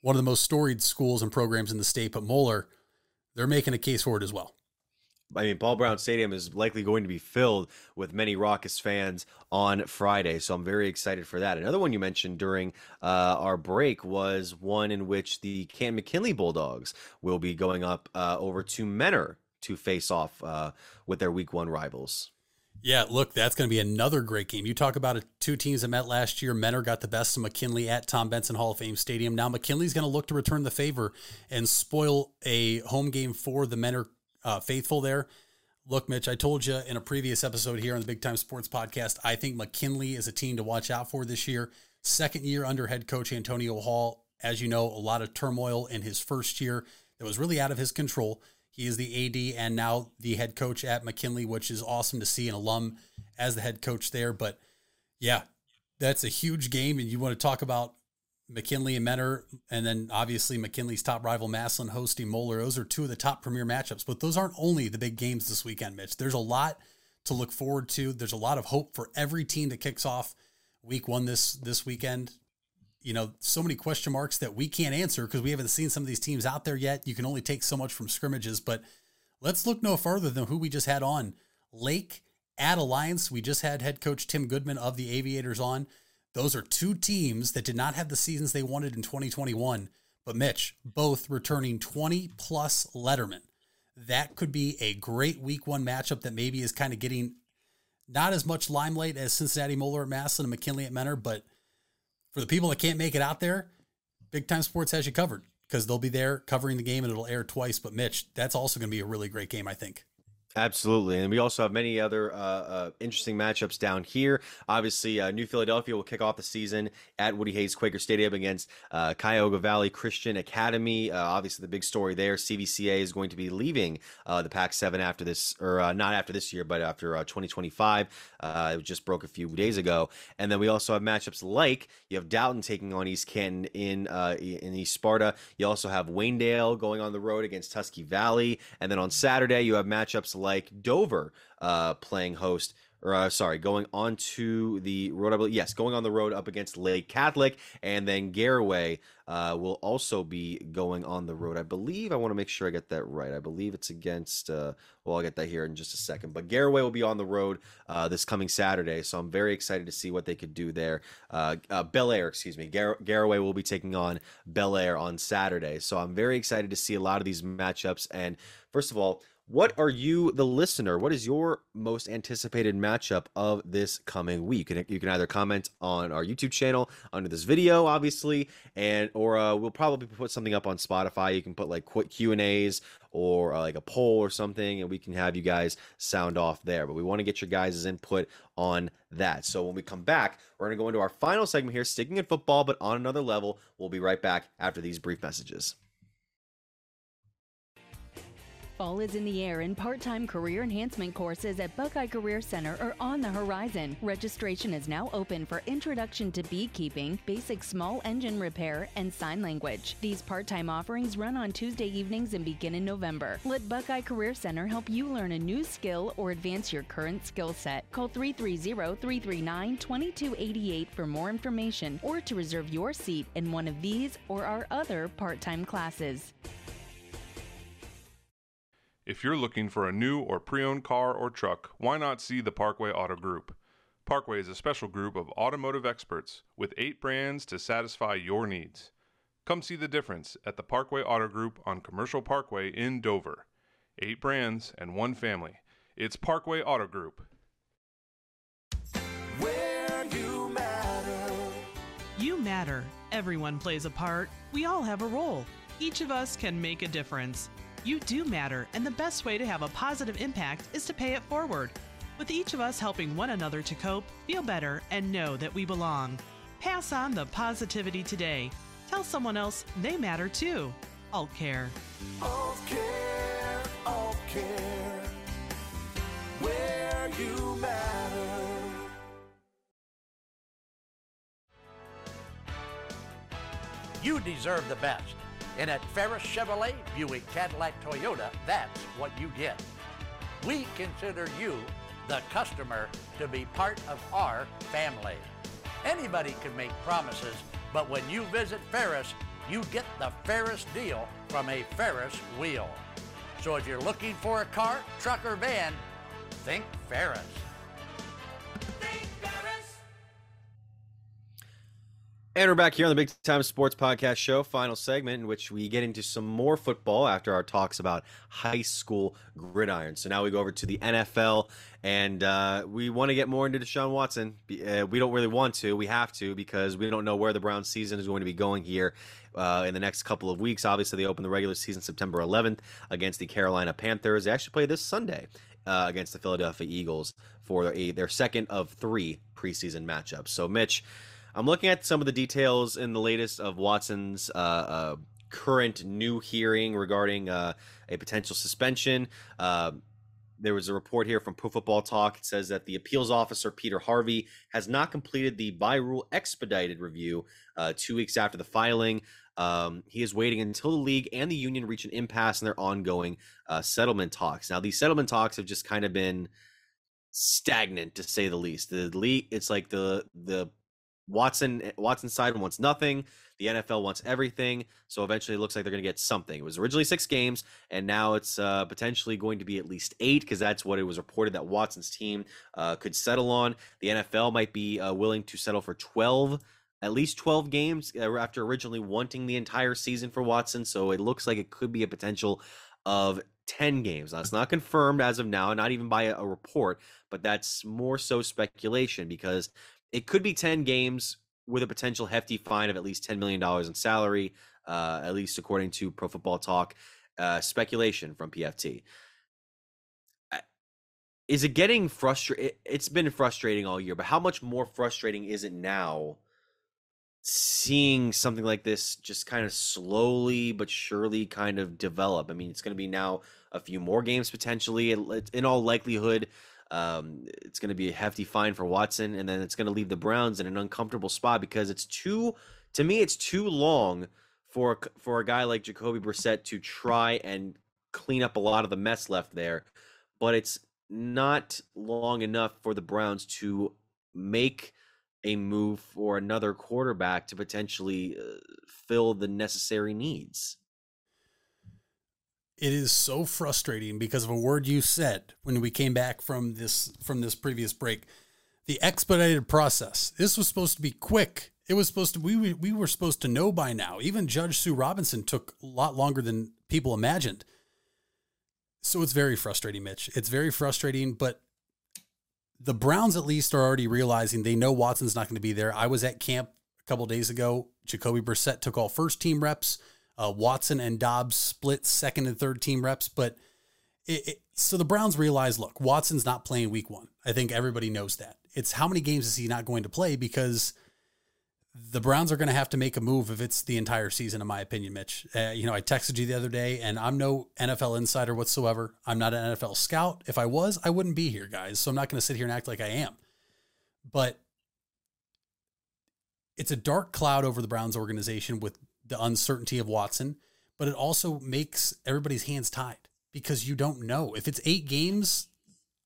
[SPEAKER 2] one of the most storied schools and programs in the state, but Moeller, they're making a case for it as well.
[SPEAKER 1] I mean, Paul Brown Stadium is likely going to be filled with many raucous fans on Friday, so I'm very excited for that. Another one you mentioned during uh, our break was one in which the Canton McKinley Bulldogs will be going up uh, over to Mentor to face off uh, with their Week One rivals.
[SPEAKER 2] Yeah, look, that's going to be another great game. You talk about it, two teams that met last year. Mentor got the best of McKinley at Tom Benson Hall of Fame Stadium. Now McKinley's going to look to return the favor and spoil a home game for the Mentor uh, faithful there. Look, Mitch, I told you in a previous episode here on the Big Time Sports Podcast, I think McKinley is a team to watch out for this year. Second year under head coach Antonio Hall. as you know, a lot of turmoil in his first year that was really out of his control. He is the AD and now the head coach at McKinley, which is awesome to see an alum as the head coach there. But yeah, that's a huge game. And you want to talk about McKinley and Mentor, and then obviously McKinley's top rival Massillon hosting Moeller. Those are two of the top premier matchups. But those aren't only the big games this weekend, Mitch. There's a lot to look forward to. There's a lot of hope for every team that kicks off week one this this weekend. You know, so many question marks that we can't answer because we haven't seen some of these teams out there yet. You can only take so much from scrimmages, but let's look no further than who we just had on. Lake at Alliance. We just had head coach Tim Goodman of the Aviators on. Those are two teams that did not have the seasons they wanted in 2021. But Mitch, both returning 20 plus Letterman. That could be a great week one matchup that maybe is kind of getting not as much limelight as Cincinnati Moeller at Massillon and McKinley at Mentor. But for the people that can't make it out there, Big Time Sports has you covered because they'll be there covering the game and it'll air twice. But Mitch, that's also going to be a really great game, I think.
[SPEAKER 1] Absolutely. And we also have many other uh, uh, interesting matchups down here. Obviously, uh, New Philadelphia will kick off the season at Woody Hayes Quaker Stadium against uh, Cuyahoga Valley Christian Academy. Uh, obviously, the big story there CVCA is going to be leaving uh, the Pac 7 after this, or not after this year, but after 2025. it just broke a few days ago. And then we also have matchups like you have Dalton taking on East Canton in, in East Sparta. You also have Waynedale going on the road against Tusky Valley. And then on Saturday, you have matchups like Dover uh, playing host or uh, sorry, going on to the road. I believe, yes, going on the road up against Lake Catholic, and then Garaway uh, will also be going on the road. I believe I want to make sure I get that right. I believe it's against. Uh, well, I'll get that here in just a second. But Garaway will be on the road uh, this coming Saturday, so I'm very excited to see what they could do there. Uh, uh, Bellaire, excuse me, Gar- Garaway will be taking on Bellaire on Saturday, so I'm very excited to see a lot of these matchups. And first of all, what are you, the listener? What is your most anticipated matchup of this coming week? Can, you can either comment on our YouTube channel under this video, obviously, and or uh, we'll probably put something up on Spotify. You can put like quick Q and A's or uh, like a poll or something, and we can have you guys sound off there. But we want to get your guys' input on that. So when we come back, we're going to go into our final segment here, sticking in football, but on another level. We'll be right back after these brief messages.
[SPEAKER 10] Fall is in the air and part-time career enhancement courses at Buckeye Career Center are on the horizon. Registration is now open for Introduction to Beekeeping, Basic Small Engine Repair, and Sign Language. These part-time offerings run on Tuesday evenings and begin in November. Let Buckeye Career Center help you learn a new skill or advance your current skill set. Call 330-339-2288 for more information or to reserve your seat in one of these or our other part-time classes.
[SPEAKER 12] If you're looking for a new or pre owned car or truck, why not see the Parkway Auto Group? Parkway is a special group of automotive experts with eight brands to satisfy your needs. Come see the difference at the Parkway Auto Group on Commercial Parkway in Dover. Eight brands and one family. It's Parkway Auto Group.
[SPEAKER 13] Where you matter. You matter. Everyone plays a part. We all have a role. Each of us can make a difference. You do matter, and the best way to have a positive impact is to pay it forward. With each of us helping one another to cope, feel better, and know that we belong. Pass on the positivity today. Tell someone else they matter too. AultCare.
[SPEAKER 14] Alt Care, Alt Care. Where you matter.
[SPEAKER 8] You deserve the best. And at Ferris Chevrolet, Buick, Cadillac, Toyota, that's what you get. We consider you, the customer, to be part of our family. Anybody can make promises, but when you visit Ferris, you get the Ferris deal from a Ferris wheel. So if you're looking for a car, truck, or van, think Ferris.
[SPEAKER 1] And we're back here on the Big Time Sports Podcast Show, final segment in which we get into some more football after our talks about high school gridiron. So now we go over to the NFL, and uh, we want to get more into Deshaun Watson. Uh, we don't really want to, we have to, because we don't know where the Browns season is going to be going here uh, in the next couple of weeks. Obviously, they open the regular season September 11th against the Carolina Panthers. They actually play this Sunday. Uh, against the Philadelphia Eagles for their, their second of three preseason matchups. So, Mitch, I'm looking at some of the details in the latest of Watson's uh, uh, current new hearing regarding uh, a potential suspension. Uh, there was a report here from Pro Football Talk. It says that the appeals officer, Peter Harvey, has not completed the by rule expedited review uh, two weeks after the filing. Um, he is waiting until the league and the union reach an impasse in their ongoing uh, settlement talks. Now, these settlement talks have just kind of been stagnant, to say the least. The league, it's like the the Watson Watson side wants nothing. The NFL wants everything. So eventually, it looks like they're going to get something. It was originally six games, and now it's uh, potentially going to be at least eight because that's what it was reported that Watson's team uh, could settle on. The NFL might be uh, willing to settle for twelve. At least 12 games uh, after originally wanting the entire season for Watson. So it looks like it could be a potential of 10 games. It's not confirmed as of now, not even by a report, but that's more so speculation because it could be 10 games with a potential hefty fine of at least $10 million in salary, uh, at least according to Pro Football Talk. Uh, speculation from PFT. Is it getting frustrating? It's been frustrating all year, but how much more frustrating is it now seeing something like this just kind of slowly but surely kind of develop? I mean, it's going to be now a few more games potentially. In all likelihood, um, it's going to be a hefty fine for Watson, and then it's going to leave the Browns in an uncomfortable spot because it's too, to me, it's too long for for a guy like Jacoby Brissett to try and clean up a lot of the mess left there, but it's not long enough for the Browns to make a move for another quarterback to potentially uh, fill the necessary needs.
[SPEAKER 2] It is so frustrating because of a word you said when we came back from this from this previous break. The expedited process. This was supposed to be quick. It was supposed to we we were supposed to know by now. Even Judge Sue Robinson took a lot longer than people imagined. So it's very frustrating, Mitch. It's very frustrating, but the Browns at least are already realizing they know Watson's not going to be there. I was at camp a couple days ago. Jacoby Brissett took all first team reps. Uh, Watson and Dobbs split second and third team reps, but it, it, so the Browns realize, look, Watson's not playing week one. I think everybody knows that. It's how many games is he not going to play because the Browns are going to have to make a move if it's the entire season, in my opinion, Mitch. Uh, you know, I texted you the other day, and I'm no NFL insider whatsoever. I'm not an NFL scout. If I was, I wouldn't be here, guys. So I'm not going to sit here and act like I am. But it's a dark cloud over the Browns organization with the uncertainty of Watson, but it also makes everybody's hands tied because you don't know. If it's eight games,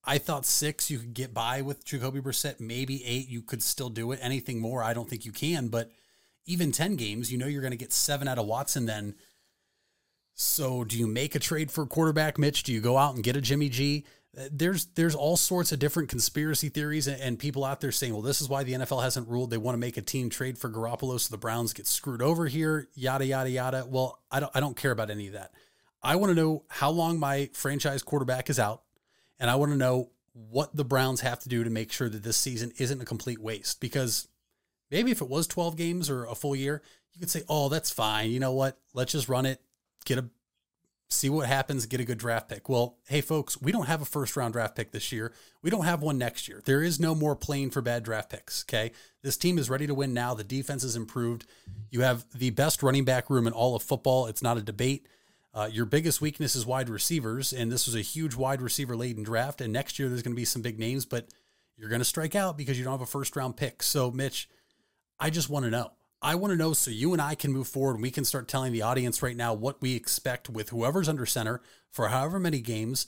[SPEAKER 2] I thought six you could get by with Jacoby Brissett. Maybe eight you could still do it. Anything more, I don't think you can. But even 10 games, you know you're going to get seven out of Watson then. So do you make a trade for a quarterback, Mitch? Do you go out and get a Jimmy G? There's there's all sorts of different conspiracy theories and, and, people out there saying, well, this is why the NFL hasn't ruled. They want to make a team trade for Garoppolo so the Browns get screwed over here. Yada yada yada. Well, I don't I don't care about any of that. I want to know how long my franchise quarterback is out, and I want to know what the Browns have to do to make sure that this season isn't a complete waste. Because maybe if it was 12 games or a full year, you could say, oh, that's fine. You know what? Let's just run it, get a see what happens, get a good draft pick. Well, hey, folks, we don't have a first round draft pick this year. We don't have one next year. There is no more playing for bad draft picks. Okay. This team is ready to win now. The defense is improved. You have the best running back room in all of football. It's not a debate. Uh, your biggest weakness is wide receivers, and this was a huge wide receiver laden draft. And next year, there's going to be some big names, but you're going to strike out because you don't have a first round pick. So, Mitch, I just want to know I want to know so you and I can move forward and we can start telling the audience right now what we expect with whoever's under center for however many games.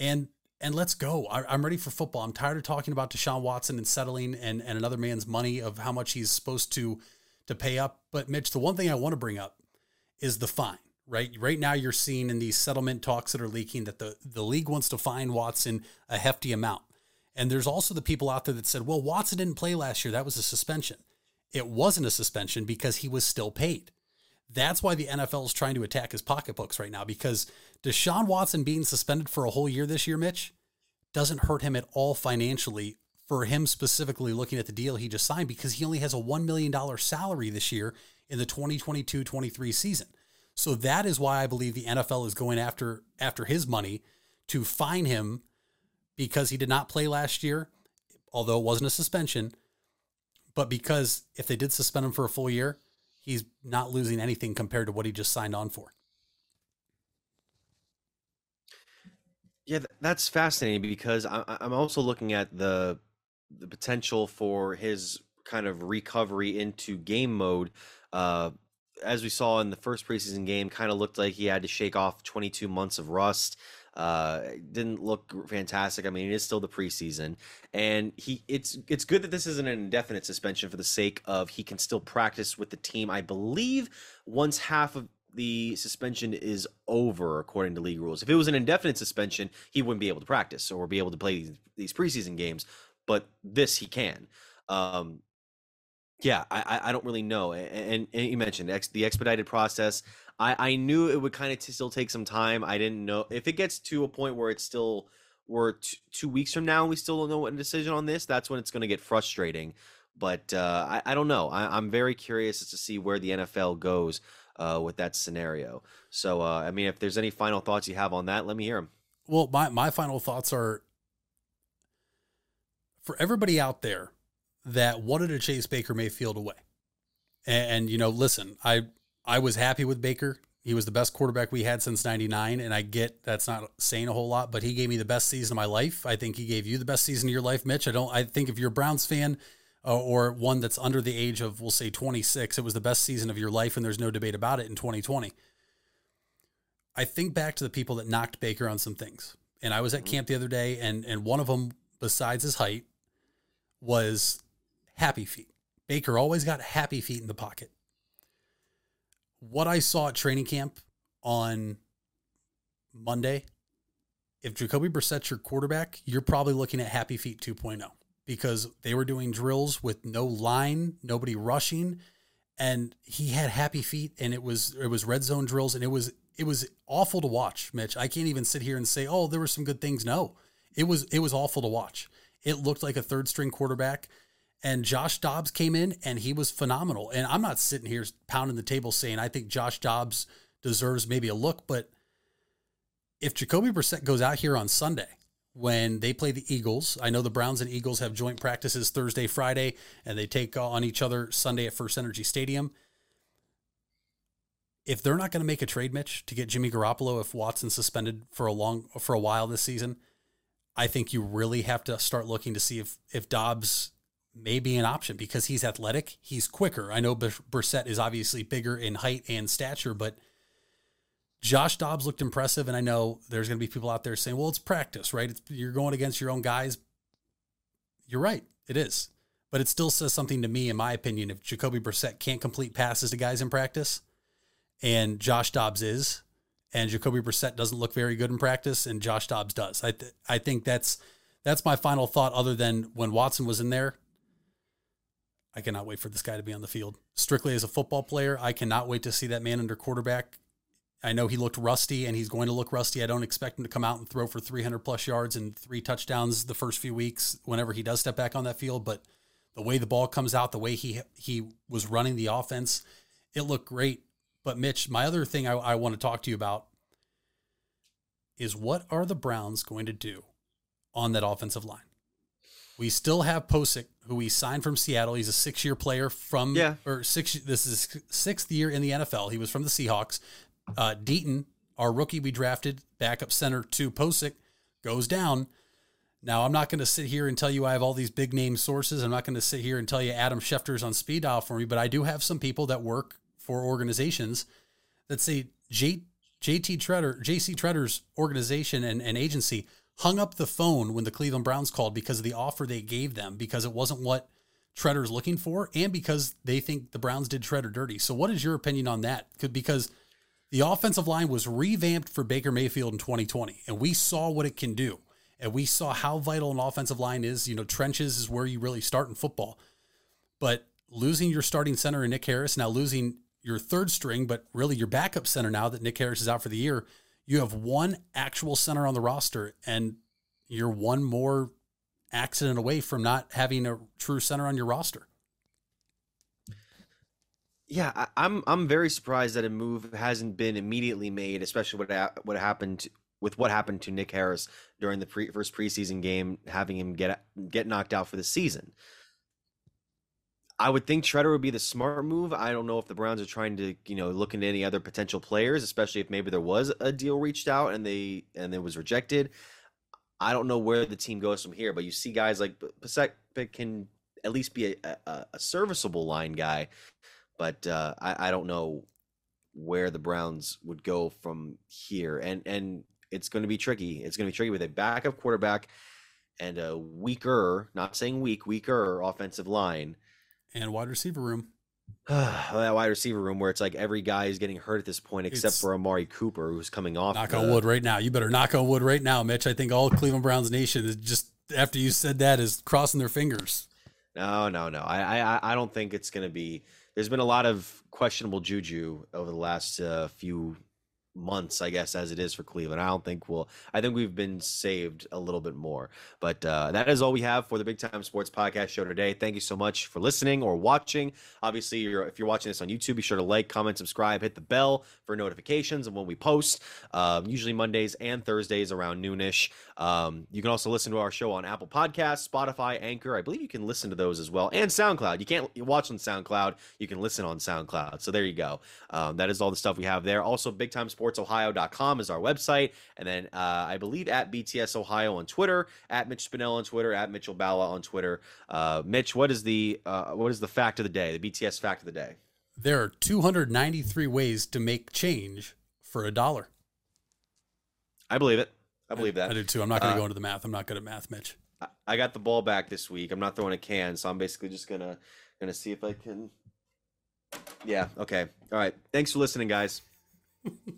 [SPEAKER 2] And and let's go. I, am ready for football. I'm tired of talking about Deshaun Watson and settling and, and another man's money of how much he's supposed to to pay up. But Mitch, the one thing I want to bring up is the fine. Right, right now you're seeing in these settlement talks that are leaking that the the league wants to fine Watson a hefty amount. And there's also the people out there that said, well, Watson didn't play last year. That was a suspension it wasn't a suspension because he was still paid. That's why the NFL is trying to attack his pocketbooks right now because Deshaun Watson being suspended for a whole year this year, Mitch, doesn't hurt him at all financially for him specifically looking at the deal he just signed because he only has a $1 million salary this year in the 2022 23 season. So that is why I believe the NFL is going after after his money to fine him because he did not play last year, although it wasn't a suspension but because if they did suspend him for a full year, he's not losing anything compared to what he just signed on for.
[SPEAKER 1] Yeah, that's fascinating because I'm also looking at the the potential for his kind of recovery into game mode. Uh, as we saw in the first preseason game, kind of looked like he had to shake off 22 months of rust. Uh, didn't look fantastic. I mean, it is still the preseason, and he it's it's good that this isn't an indefinite suspension for the sake of he can still practice with the team. I believe once half of the suspension is over according to league rules. If it was an indefinite suspension, he wouldn't be able to practice or be able to play these, these preseason games. But this he can. Um, yeah, I, I don't really know. And, and you mentioned ex, the expedited process. I, I knew it would kind of t- still take some time. I didn't know if it gets to a point where it's still we're t- two weeks from now we still don't know a decision on this. That's when it's going to get frustrating. But uh, I, I don't know. I, I'm very curious to see where the NFL goes uh, with that scenario. So, uh, I mean, if there's any final thoughts you have on that, let me hear them.
[SPEAKER 2] Well, my, my final thoughts are for everybody out there that wanted to chase Baker Mayfield away. And, and, you know, listen, I I was happy with Baker. He was the best quarterback we had since 99 and I get that's not saying a whole lot, but he gave me the best season of my life. I think he gave you the best season of your life, Mitch. I don't I think if you're a Browns fan, uh, or one that's under the age of, we'll say 26, it was the best season of your life, and there's no debate about it in 2020. I think back to the people that knocked Baker on some things. And I was at mm-hmm. camp the other day, and, and one of them, besides his height, was happy feet. Baker always got happy feet in the pocket. What I saw at training camp on Monday, if Jacoby Brissett's your quarterback, you're probably looking at happy feet 2.0 because they were doing drills with no line, nobody rushing, and he had happy feet and it was it was red zone drills and it was it was awful to watch, Mitch. I can't even sit here and say, "Oh, there were some good things." No. It was it was awful to watch. It looked like a third string quarterback and Josh Dobbs came in and he was phenomenal. And I'm not sitting here pounding the table saying I think Josh Dobbs deserves maybe a look, but if Jacoby Brissett goes out here on Sunday when they play the Eagles. I know the Browns and Eagles have joint practices Thursday, Friday, and they take on each other Sunday at First Energy Stadium. If they're not going to make a trade, Mitch, to get Jimmy Garoppolo if Watson's suspended for a long for a while this season, I think you really have to start looking to see if if Dobbs may be an option because he's athletic, he's quicker. I know Brissett is obviously bigger in height and stature, but Josh Dobbs looked impressive, and I know there's going to be people out there saying, "Well, it's practice, right? It's, you're going against your own guys." You're right, it is, but it still says something to me, in my opinion. If Jacoby Brissett can't complete passes to guys in practice, and Josh Dobbs is, and Jacoby Brissett doesn't look very good in practice, and Josh Dobbs does, I th- I think that's that's my final thought. Other than when Watson was in there, I cannot wait for this guy to be on the field. Strictly as a football player, I cannot wait to see that man under quarterback I know he looked rusty and he's going to look rusty. I don't expect him to come out and throw for 300 plus yards and three touchdowns the first few weeks whenever he does step back on that field, but the way the ball comes out, the way he he was running the offense, it looked great. But Mitch, my other thing I, I want to talk to you about is what are the Browns going to do on that offensive line? We still have Pocic, who we signed from Seattle. He's a six-year player from
[SPEAKER 1] yeah.
[SPEAKER 2] or six. This is sixth year in the NFL. He was from the Seahawks. Uh, Deaton, our rookie we drafted, backup center to Pocic, goes down. Now, I'm not going to sit here and tell you I have all these big name sources. I'm not going to sit here and tell you Adam Schefter's on speed dial for me, but I do have some people that work for organizations that say J, JT Tretter, JC Tretter's organization and, and agency hung up the phone when the Cleveland Browns called because of the offer they gave them because it wasn't what Tretter's looking for and because they think the Browns did Tretter dirty. So, what is your opinion on that? Because the offensive line was revamped for Baker Mayfield in 2020, and we saw what it can do. And we saw how vital an offensive line is. You know, trenches is where you really start in football. But losing your starting center in Nick Harris, now losing your third string, but really your backup center now that Nick Harris is out for the year, you have one actual center on the roster, and you're one more accident away from not having a true center on your roster.
[SPEAKER 1] Yeah, I, I'm I'm very surprised that a move hasn't been immediately made, especially what what happened with what happened to Nick Harris during the pre, first preseason game, having him get get knocked out for the season. I would think Tretter would be the smart move. I don't know if the Browns are trying to, you know, look into any other potential players, especially if maybe there was a deal reached out and they and it was rejected. I don't know where the team goes from here, but you see guys like Pocic can at least be a, a, a serviceable line guy, but uh, I, I don't know where the Browns would go from here, and and it's going to be tricky. It's going to be tricky with a backup quarterback and a weaker, not saying weak, weaker offensive line
[SPEAKER 2] and wide receiver room.
[SPEAKER 1] that wide receiver room where it's like every guy is getting hurt at this point except it's, for Amari Cooper who's coming off.
[SPEAKER 2] Knock the, on wood right now. You better knock on wood right now, Mitch. I think all Cleveland Browns nation is just after you said that is crossing their fingers.
[SPEAKER 1] No, no, no. I I, I don't think it's going to be. There's been a lot of questionable juju over the last uh, few months, I guess, as it is for Cleveland. I don't think we'll. I think we've been saved a little bit more. But uh, that is all we have for the Big Time Sports Podcast show today. Thank you so much for listening or watching. Obviously, you're, if you're watching this on YouTube, be sure to like, comment, subscribe, hit the bell for notifications of when we post. Um, usually Mondays and Thursdays around noonish. Um, you can also listen to our show on Apple Podcasts, Spotify, Anchor. I believe you can listen to those as well, and SoundCloud. You can't watch on SoundCloud. You can listen on SoundCloud. So there you go. Um, that is all the stuff we have there. Also, Big Time Sports sportsohio.com is our website. And then uh, I believe at BTS Ohio on Twitter, at Mitch Spinell on Twitter, at Mitchell Balla on Twitter. Uh, Mitch, what is the uh, what is the fact of the day? The BTS fact of the day.
[SPEAKER 2] There are 293 ways to make change for a dollar.
[SPEAKER 1] I believe it. I believe that.
[SPEAKER 2] I do too. I'm not going to uh, go into the math. I'm not good at math, Mitch.
[SPEAKER 1] I got the ball back this week. I'm not throwing a can, so I'm basically just gonna gonna see if I can. Yeah. Okay. All right. Thanks for listening, guys.